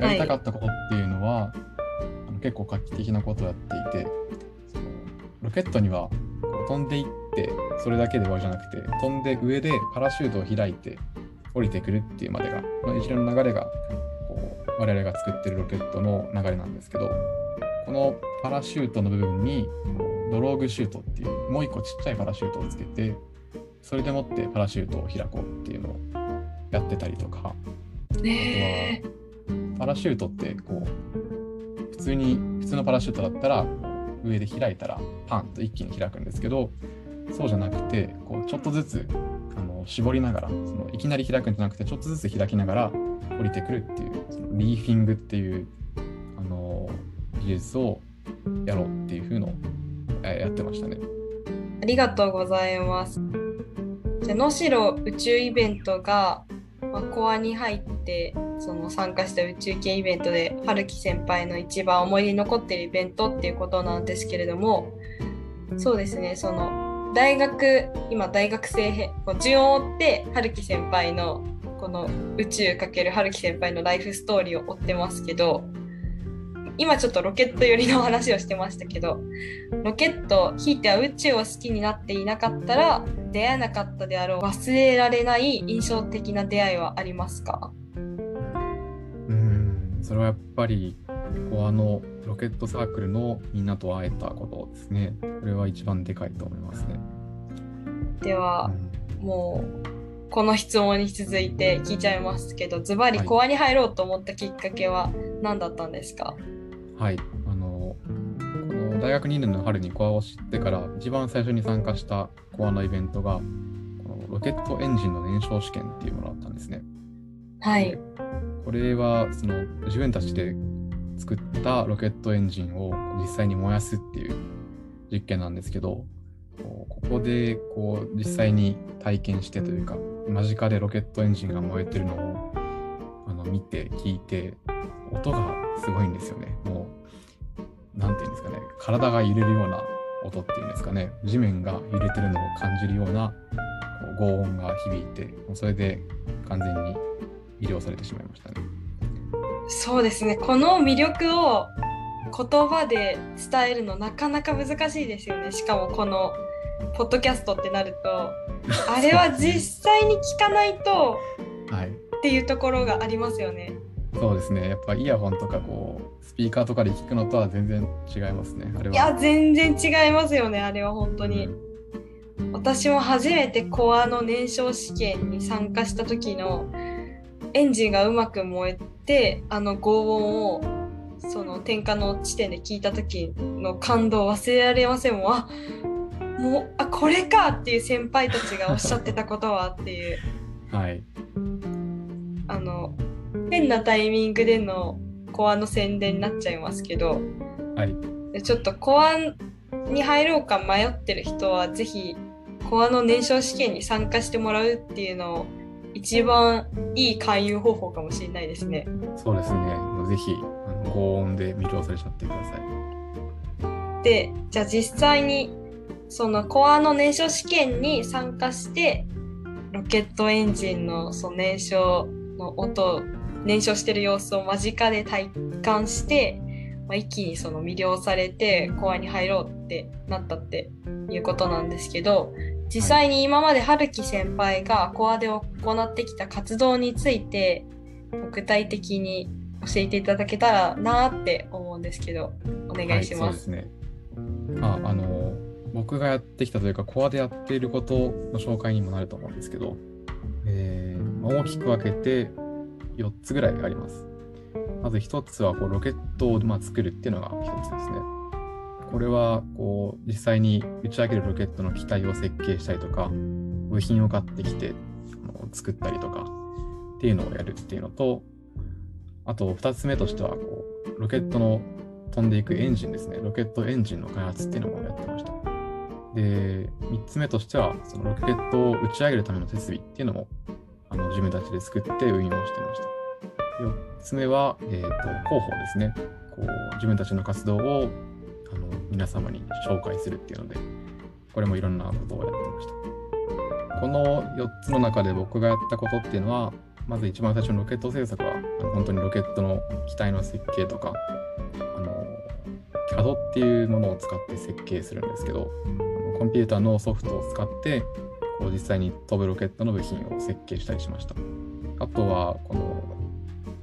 やりたかったことっていうのは、はい、あの結構画期的なことをやっていてロケットには飛んでいってそれだけで終わりじゃなくて飛んで上でパラシュートを開いて降りてくるっていうまでがこの一連の流れがこう我々が作ってるロケットの流れなんですけどこのパラシュートの部分にドローグシュートっていうもう一個ちっちゃいパラシュートをつけてそれでもってパラシュートを開こうっていうのをやってたりとか、あとはパラシュートってこう普通に普通のパラシュートだったら上で開いたらパンと一気に開くんですけどそうじゃなくてこうちょっとずつあの絞りながらそのいきなり開くんじゃなくてちょっとずつ開きながら降りてくるっていうそのリーフィングっていうあの技術をやろうっていう風のをやってましたね。ありがとうございます。じゃ能代宇宙イベントが、まあ、コアに入ってその参加した宇宙系イベントで春樹先輩の一番思い出に残ってるイベントっていうことなんですけれどもそうですねその大学今大学生編順を追って春樹先輩のこの宇宙×春樹先輩のライフストーリーを追ってますけど今ちょっとロケット寄りの話をしてましたけどロケットひいては宇宙を好きになっていなかったら出会えなかったであろう忘れられない印象的な出会いはありますか？うんそれはやっぱりコアのロケットサークルのみんなと会えたことですね。これは一番でかいと思いますね。では、うん、もうこの質問に続いて聞いちゃいますけどズバリコアに入ろうと思ったきっかけは何だったんですか、はいはい、あのこの大学2年の春にコアを知ってから一番最初に参加したコアのイベントがこのロケットエンジンの燃焼試験っていうものだったんですね。はい。これはその自分たちで作ったロケットエンジンを実際に燃やすっていう実験なんですけどここでこう実際に体験してというか間近でロケットエンジンが燃えてるのをあの見て聞いて音がすごいんですよね。もう、なんていうんですかね、体が揺れるような音っていうんですかね、地面が揺れてるのを感じるようなこう轟音が響いて、もうそれで完全に魅了されてしまいましたね。そうですね、この魅力を言葉で伝えるのなかなか難しいですよねしかもこのポッドキャストってなると あれは実際に聞かないとはい。っていうところがありますよね。そうですね。やっぱイヤホンとかこう、スピーカーとかで聞くのとは全然違いますね。あれは。いや全然違いますよねあれは本当に。私も初めてコアの燃焼試験に参加した時のエンジンがうまく燃えてあの轟音をその点火の地点で聞いた時の感動を忘れられませんもんあもうあこれかっていう先輩たちがおっしゃってたことはっていう はい。あの変なタイミングでのコアの宣伝になっちゃいますけどはい。ちょっとコアに入ろうか迷ってる人はぜひコアの燃焼試験に参加してもらうっていうのを一番いい勧誘方法かもしれないですね。そうですね。ぜひ、高音で魅了されちゃってください。でじゃあ実際にそのコアの燃焼試験に参加してロケットエンジンのその燃焼の音燃焼してる様子を間近で体感して、まあ、一気にその魅了されてコアに入ろうってなったっていうことなんですけど実際に今まで春樹先輩がコアで行ってきた活動について具体的に教えていただけたらなって思うんですけどお願いし、ます。そうですね。あ、あの、僕がやってきたというか、コアでやっていることの紹介にもなると思うんですけど、えー大きく分けて4つぐらいあります。まず1つはこうロケットをま作るっていうのが1つですね。これはこう実際に打ち上げるロケットの機体を設計したりとか、部品を買ってきて作ったりとかっていうのをやるっていうのと、あと2つ目としてはこうロケットの飛んでいくエンジンですね。ロケットエンジンの開発っていうのもやってました。で、3つ目としては、そのロケットを打ち上げるための設備っていうのも、あの自分たちで作って運用してました。4つ目は、えー、と広報ですね。こう自分たちの活動をあの皆様に紹介するっていうので、これもいろんなことをやってました。この4つの中で僕がやったことっていうのは、まず一番最初のロケット製作は、あの本当にロケットの機体の設計とか、あの CAD っていうものを使って設計するんですけど、コンピューターのソフトを使って、こう実際に飛ぶロケットの部品を設計したりしました。あとは、この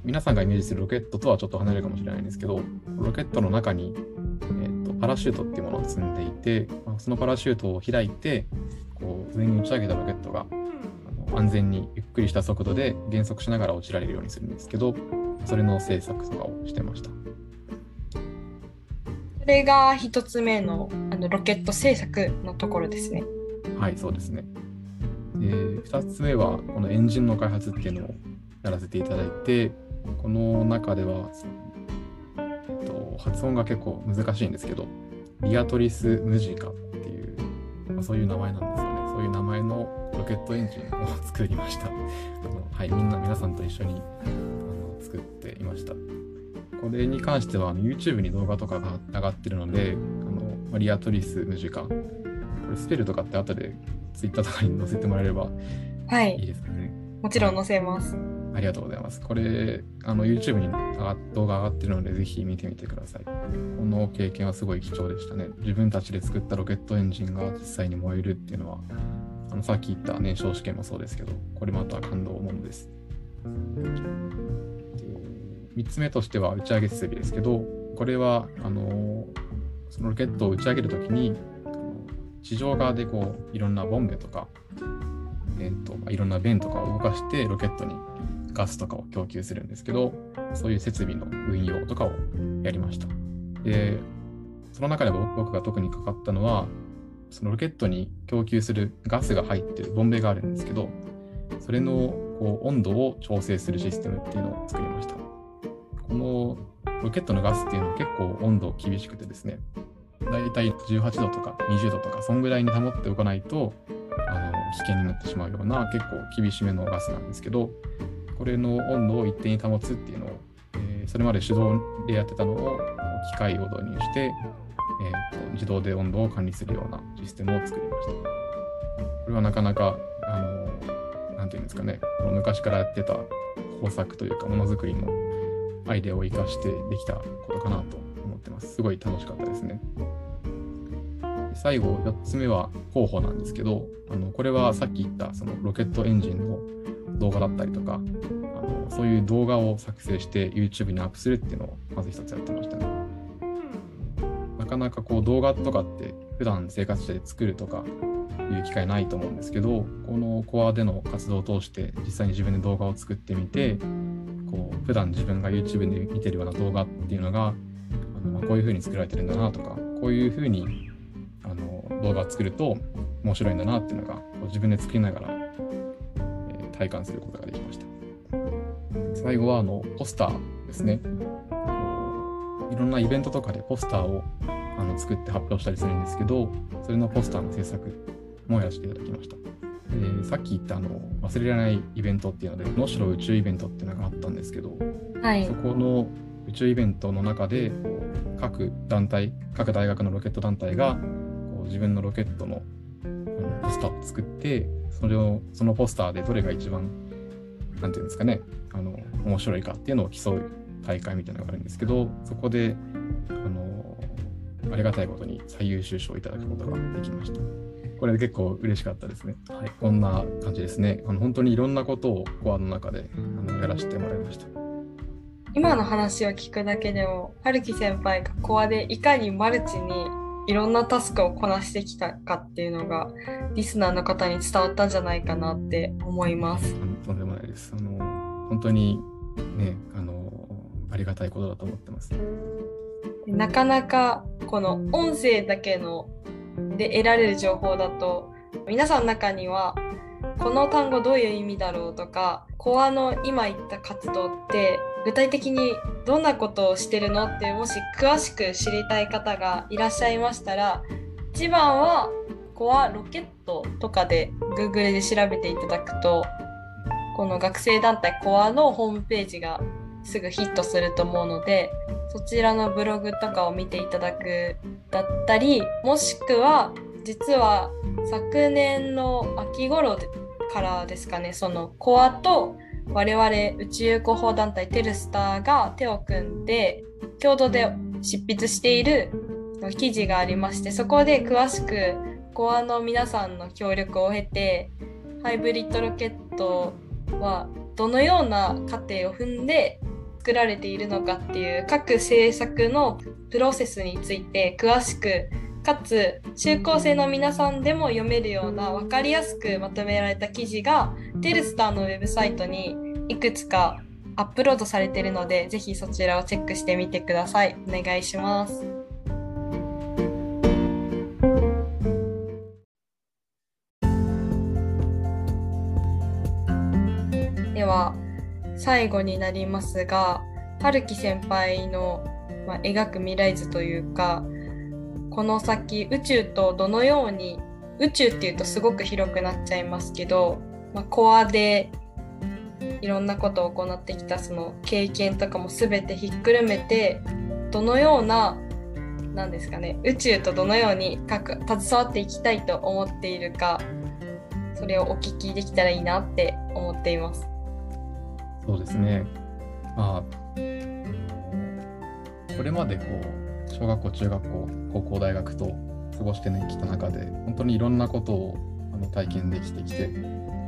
皆さんがイメージするロケットとはちょっと離れるかもしれないんですけど、ロケットの中に、えー、とパラシュートっていうものを積んでいて、まあそのパラシュートを開いて、こう上に打ち上げたロケットが安全にゆっくりした速度で減速しながら落ちられるようにするんですけど、それの制作とかをしてました。それが一つ目のあのロケット製作のところですね。はい、そうですね。で、2つ目は、このエンジンの開発っていうのをやらせていただいて、この中では、えっと、発音が結構難しいんですけど、ビアトリス・ムジカっていう、まあ、そういう名前なんですよね。そういう名前のロケットエンジンを作りました。はい、みんな、皆さんと一緒にあの作っていました。これに関しては YouTube に動画とかが上がってるので、あのリアトリス・ムジカ、これスペルとかって後で Twitter とかに載せてもらえればはいい、いですかね。もちろん載せます。ありがとうございます。これ、あの YouTube に動画上がってるので、ぜひ見てみてください。この経験はすごい貴重でしたね。自分たちで作ったロケットエンジンが実際に燃えるっていうのは、あのさっき言った燃焼試験もそうですけど、これまた感動ものです。3つ目としては打ち上げ設備ですけど、これはあのそのロケットを打ち上げるときに、地上側でこういろんなボンベとか、えーとまあいろんな弁とかを動かしてロケットにガスとかを供給するんですけど、そういう設備の運用とかをやりました。で、その中で僕僕が特にかかったのは、そのロケットに供給するガスが入ってるボンベがあるんですけど、それのこう温度を調整するシステムっていうのを作りました。このロケットのガスっていうのは結構温度厳しくてですね、だいたい18度とか20度とか、そんぐらいに保っておかないと、あの危険になってしまうような結構厳しめのガスなんですけど、これの温度を一定に保つっていうのを、えーそれまで手動でやってたのを機械を導入して、えーと自動で温度を管理するようなシステムを作りました。これはなかなか、あの、なんていうんですかね、昔からやってた工作というか、ものづくりのアイデアを生かしてできたことかなとってます。すごい楽しかったですね。最後、4つ目は候補なんですけど、あのこれはさっき言ったそのロケットエンジンの動画だったりとか、あのそういう動画を作成して YouTube にアップするっていうのをまず一つやってましたね。なかなかこう動画とかって普段生活して作るとかいう機会ないと思うんですけど、このコアでの活動を通して実際に自分で動画を作ってみて、こう普段自分が YouTube で見てるような動画っていうのが、のまあこういう風に作られてるんだなとか、こういう風にあの動画を作ると面白いんだなっていうのがこう自分で作りながら、えー体感することができました。最後はあのポスターですね。いろんなイベントとかでポスターをあの作って発表したりするんですけど、それのポスターの制作もやらせていただきました。でさっき言ったあの忘れられないイベントっていうので、能代宇宙イベントっていうのがあったんですけど、はいそ。この宇宙イベントの中で、各団体、各大学のロケット団体がこう自分のロケットのポスターを作って、それをそのポスターでどれが一番、なんていうんですかね、あの面白いかっていうのを競う大会みたいなのがあるんですけど、そこで、あのありがたいことに最優秀賞をいただくことができました。これで結構嬉しかったですね。はい、こんな感じですね。あの本当にいろんなことをコアの中であのやらせてもらいました。今の話を聞くだけでも、春樹先輩がコアでいかにマルチにいろんなタスクをこなしてきたかっていうのが、リスナーの方に伝わったんじゃないかなって思います。とんでもないです。あの本当にね、あのありがたいことだと思ってます。でなかなかこの音声だけので得られる情報だと皆さんの中にはこの単語どういう意味だろうとかコアの今言った活動って具体的にどんなことをしてるのってもし詳しく知りたい方がいらっしゃいましたら一番はコアロケットとかで Google で調べていただくとこの学生団体コアのホームページがすぐヒットすると思うのでそちらのブログとかを見ていただくだったりもしくは実は昨年の秋頃からですかねそのコアと我々宇宙広報団体テルスターが手を組んで共同で執筆している記事がありましてそこで詳しくコアの皆さんの協力を経てハイブリッドロケットはどのような過程を踏んで作られているのかっていう各制作のプロセスについて詳しくかつ中高生の皆さんでも読めるような分かりやすくまとめられた記事がテルスターのウェブサイトにいくつかアップロードされているのでぜひそちらをチェックしてみてください。お願いします。では最後になりますが春樹先輩の、まあ、描く未来図というかこの先宇宙とどのように宇宙っていうとすごく広くなっちゃいますけど、まあ、コアでいろんなことを行ってきたその経験とかも全てひっくるめてどのようななんですかね宇宙とどのように携わっていきたいと思っているかそれをお聞きできたらいいなって思っています。そうですね。まあ、これまでこう小学校、中学校、高校、大学と過ごしてきた中で、本当にいろんなことをあの体験できてきて、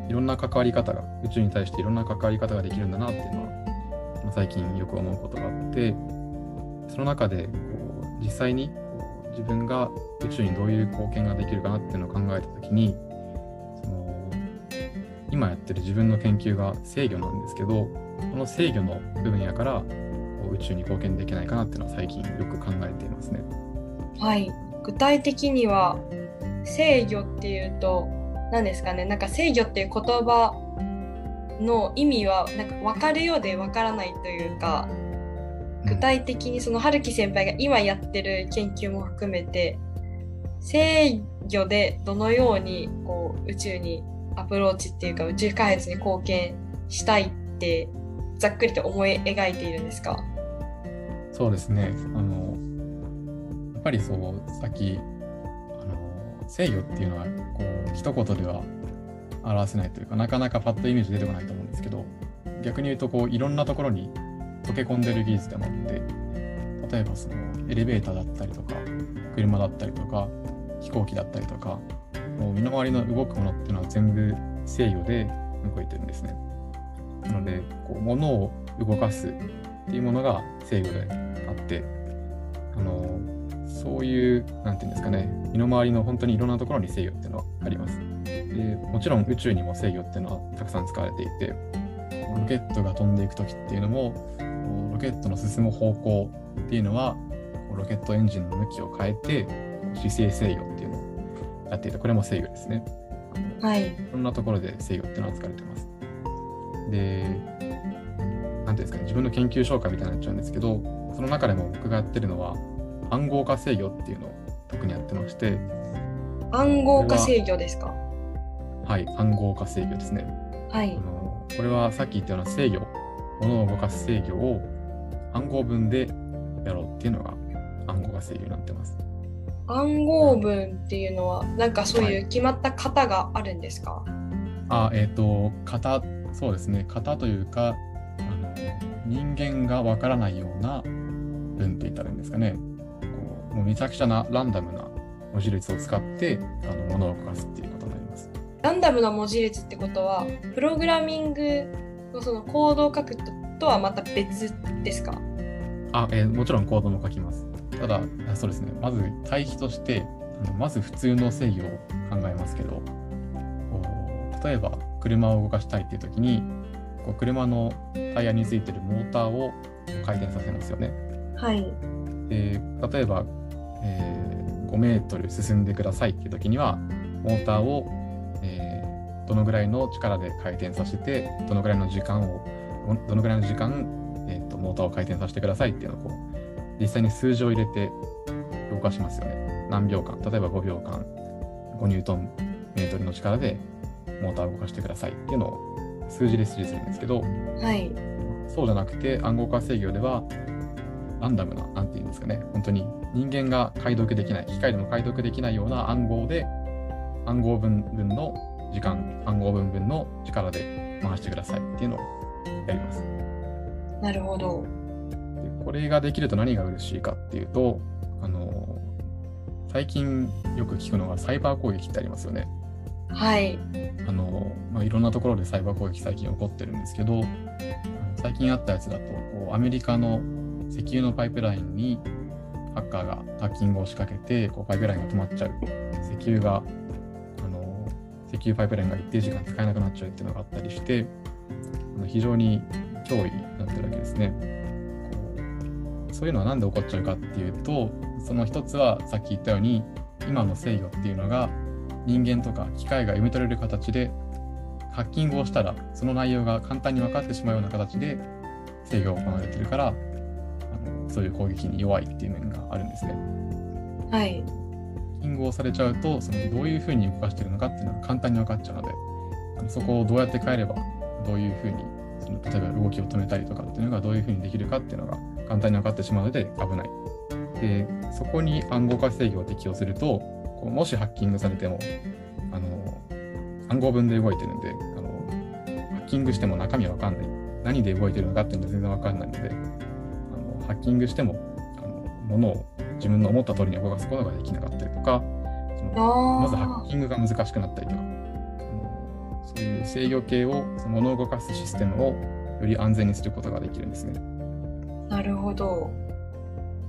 いろんな関わり方が、宇宙に対していろんな関わり方ができるんだなっていうのは、最近よく思うことがあって、その中でこう実際に自分が宇宙にどういう貢献ができるかなっていうのを考えたときに、その今やってる自分の研究が制御なんですけど、この制御の部分やからこう宇宙に貢献できないかなっていうのは最近よく考えていますね。はい、具体的には制御っていうと何ですかね？なんか制御っていう言葉の意味はなんか分かるようで分からないというか具体的にその春樹先輩が今やってる研究も含めて制御でどのようにこう宇宙にアプローチっていうか宇宙開発に貢献したいってざっくりと思い描いているんですか？そうですね。あのやっぱりそうさっきあの制御っていうのはこう一言では表せないというかなかなかパッとイメージ出てこないと思うんですけど逆に言うとこういろんなところに溶け込んでる技術でもあって例えばそのエレベーターだったりとか車だったりとか飛行機だったりとかもう身の回りの動くものっていうのは全部制御で動いてるんですね。なのでこう物を動かすっていうものが制御であってあのそういう何て言うんですかね身の回りの本当にいろんなところに制御っていうのはあります。でもちろん宇宙にも制御っていうのはたくさん使われていてロケットが飛んでいく時っていうのもロケットの進む方向っていうのはロケットエンジンの向きを変えて姿勢制御っていうのをやっていてこれも制御ですね。はい。いろんなところで制御っていうのは使われてます。で、なんていうんですかね、自分の研究紹介みたいになっちゃうんですけど、その中でも僕がやってるのは暗号化制御っていうのを特にやってまして。暗号化制御ですか？はい、暗号化制御ですね。はい。あのこれはさっき言ったような制御、物を動かす制御を暗号文でやろうっていうのが暗号化制御になってます。暗号文っていうのは、なんかそういう決まった型があるんですか、はい、あ、えっ、ー、と、型、そうですね、型というか、あの人間がわからないような文って言ったらいいんですかね。こうもうめちゃくちゃなランダムな文字列を使ってあの物を動かすっていうことになります。ランダムな文字列ってことは、プログラミングのそのコードを書くとはまた別ですか？あ、えー、もちろんコードも書きます。ただ、そうですね、まず対比として、あのまず普通の制御を考えますけど、例えば車を動かしたいっていう時に、こう車のタイヤについてるモーターを回転させますよね。はい。で例えば、えー、5メートル進んでくださいっていう時には、モーターを、えー、どのぐらいの力で回転させて、どのぐらいの時間を、どのぐらいの時間、えーと、モーターを回転させてくださいっていうのをこう実際に数字を入れて動かしますよね。何秒間、例えば5秒間、5ニュートンメートルの力でモーターを動かしてくださいっていうのを数字で指示するんですけど、はい、そうじゃなくて暗号化制御ではランダムな、なんていうんですかね、本当に人間が解読できない、機械でも解読できないような暗号で暗号文分の時間、暗号文分の力で回してくださいっていうのをやります。なるほど。でこれができると何が嬉しいかっていうと、あの最近よく聞くのがサイバー攻撃ってありますよね。はい。あの、まあ、いろんなところでサイバー攻撃最近起こってるんですけど、最近あったやつだと、こうアメリカの石油のパイプラインにハッカーがハッキングを仕掛けて、こうパイプラインが止まっちゃう。石油が、あの、石油パイプラインが一定時間使えなくなっちゃうっていうのがあったりして、あの非常に脅威になってるわけですね。こうそういうのは何で起こっちゃうかっていうと、その一つはさっき言ったように、今の制御っていうのが人間とか機械が読み取れる形でハッキングをしたらその内容が簡単に分かってしまうような形で制御が行われてるからそういう攻撃に弱いっていう面があるんですね。はい。キングをされちゃうとそのどういうふうに動かしているのかっていうのが簡単に分かっちゃうのであのそこをどうやって変えればどういうふうにその例えば動きを止めたりとかっていうのがどういうふうにできるかっていうのが簡単に分かってしまうので危ない。でそこに暗号化制御を適用するとこうもしハッキングされてもあの暗号文で動いてるんであのハッキングしても中身は分かんない何で動いてるのかっていうのは全然分かんないのでハッキングしてもあの物を自分の思った通りに動かすことができなかったりとかそのまずハッキングが難しくなったりとかそういう制御系をその物を動かすシステムをより安全にすることができるんですね。なるほど。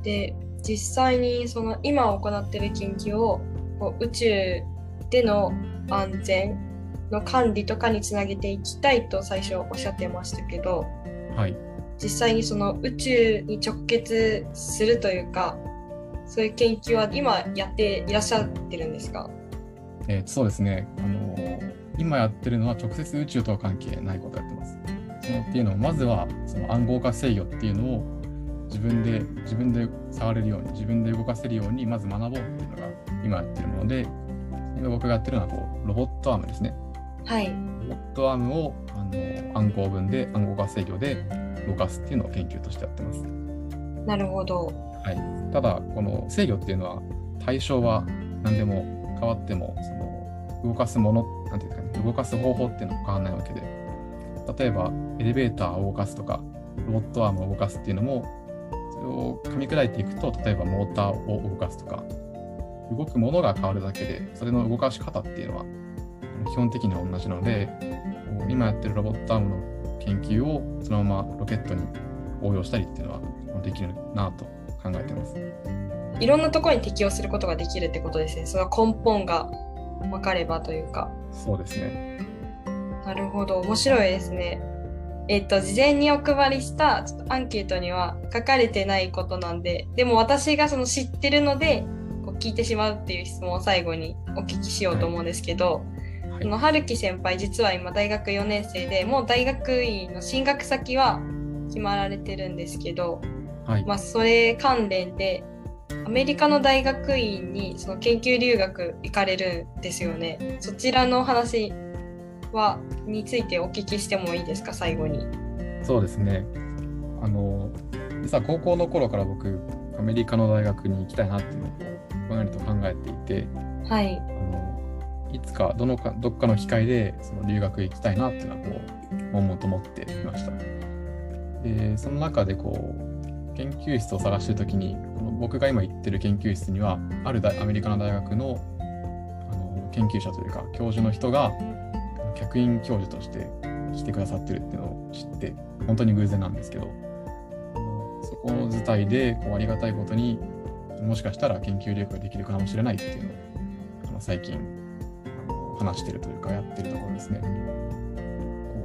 で実際にその今行っている研究をこう宇宙での安全の管理とかにつなげていきたいと最初おっしゃってましたけど、はい、実際にその宇宙に直結するというかそういう研究は今やっていらっしゃってるんですか、えー、そうですね、あのー、今やってるのは直接宇宙とは関係ないことやってます。そのっていうのをまずはその暗号化制御っていうのを自分で自分で触れるように自分で動かせるようにまず学ぼうっていうのが今やってるもので今僕がやってるのはこうロボットアームですね。はい。ロボットアームをあの暗号文で暗号化制御で動かすっていうのを研究としてやってます。なるほど。はい。ただこの制御っていうのは対象は何でも変わってもその動かすものなんていうかね動かす方法っていうのは変わらないわけで例えばエレベーターを動かすとかロボットアームを動かすっていうのもれを噛み砕いていくと、例えばモーターを動かすとか、動くものが変わるだけで、それの動かし方っていうのは基本的には同じので、今やってるロボットアームの研究をそのままロケットに応用したりっていうのはできるなと考えてます。いろんなところに適用することができるってことですね。その根本が分かればというか。そうですね。なるほど、面白いですね。えっと、事前にお配りしたちょっとアンケートには書かれてないことなんで、でも私がその知ってるので、こう聞いてしまうっていう質問を最後にお聞きしようと思うんですけど、はい、の春樹先輩実は今大学4年生でもう大学院の進学先は決まられてるんですけど、はい、まあそれ関連でアメリカの大学院にその研究留学行かれるんですよね。そちらの話はについてお聞きしてもいいですか最後に。そうですね。あの実は高校の頃から僕アメリカの大学に行きたいなっていうのをぼんやりと考えていて、はい、あのいつかどのかどっかの機会でその留学行きたいなっていうのはこう悶々と思っていました。でその中でこう研究室を探してる時にこの僕が今行ってる研究室にはあるアメリカの大学のあの研究者というか教授の人が客員教授として来てくださってるっていうのを知って本当に偶然なんですけどそこの図体でこうありがたいことにもしかしたら研究留学できるかもしれないっていうのを最近話してるというかやってるところですね。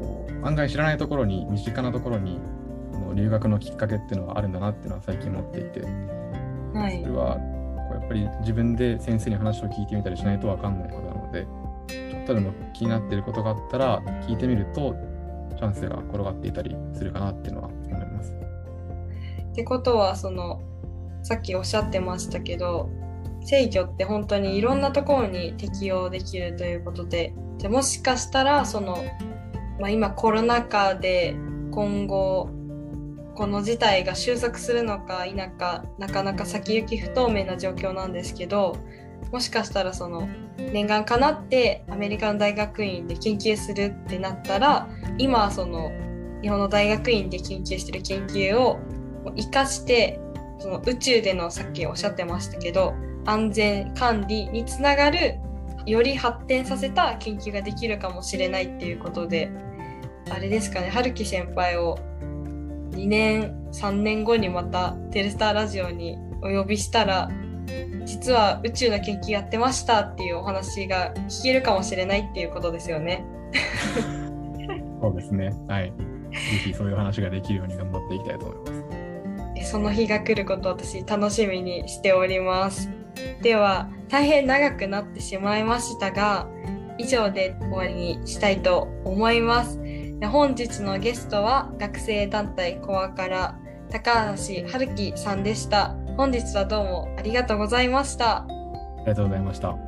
こう案外知らないところに身近なところに留学のきっかけっていうのはあるんだなっていうのは最近思っていて、はい、それはこうやっぱり自分で先生に話を聞いてみたりしないと分かんないことなのでちょっとでも気になっていることがあったら聞いてみるとチャンスが転がっていたりするかなっていうのは思います。ってことはそのさっきおっしゃってましたけど制御って本当にいろんなところに適用できるということでじゃもしかしたらその、まあ、今コロナ禍で今後この事態が収束するのか否かなかなか先行き不透明な状況なんですけどもしかしたらその念願かなってアメリカの大学院で研究するってなったら今その日本の大学院で研究してる研究を生かしてその宇宙でのさっきおっしゃってましたけど安全管理につながるより発展させた研究ができるかもしれないっていうことであれですかね春樹先輩を2年3年後にまた「テレスターラジオ」にお呼びしたら実は宇宙の研究やってましたっていうお話が聞けるかもしれないっていうことですよね。そうですね。はい。ぜひそういう話ができるように頑張っていきたいと思います。その日が来ることを私楽しみにしております。では大変長くなってしまいましたが以上で終わりにしたいと思います。本日のゲストは学生団体コアから高橋春樹さんでした。本日はどうもありがとうございました。ありがとうございました。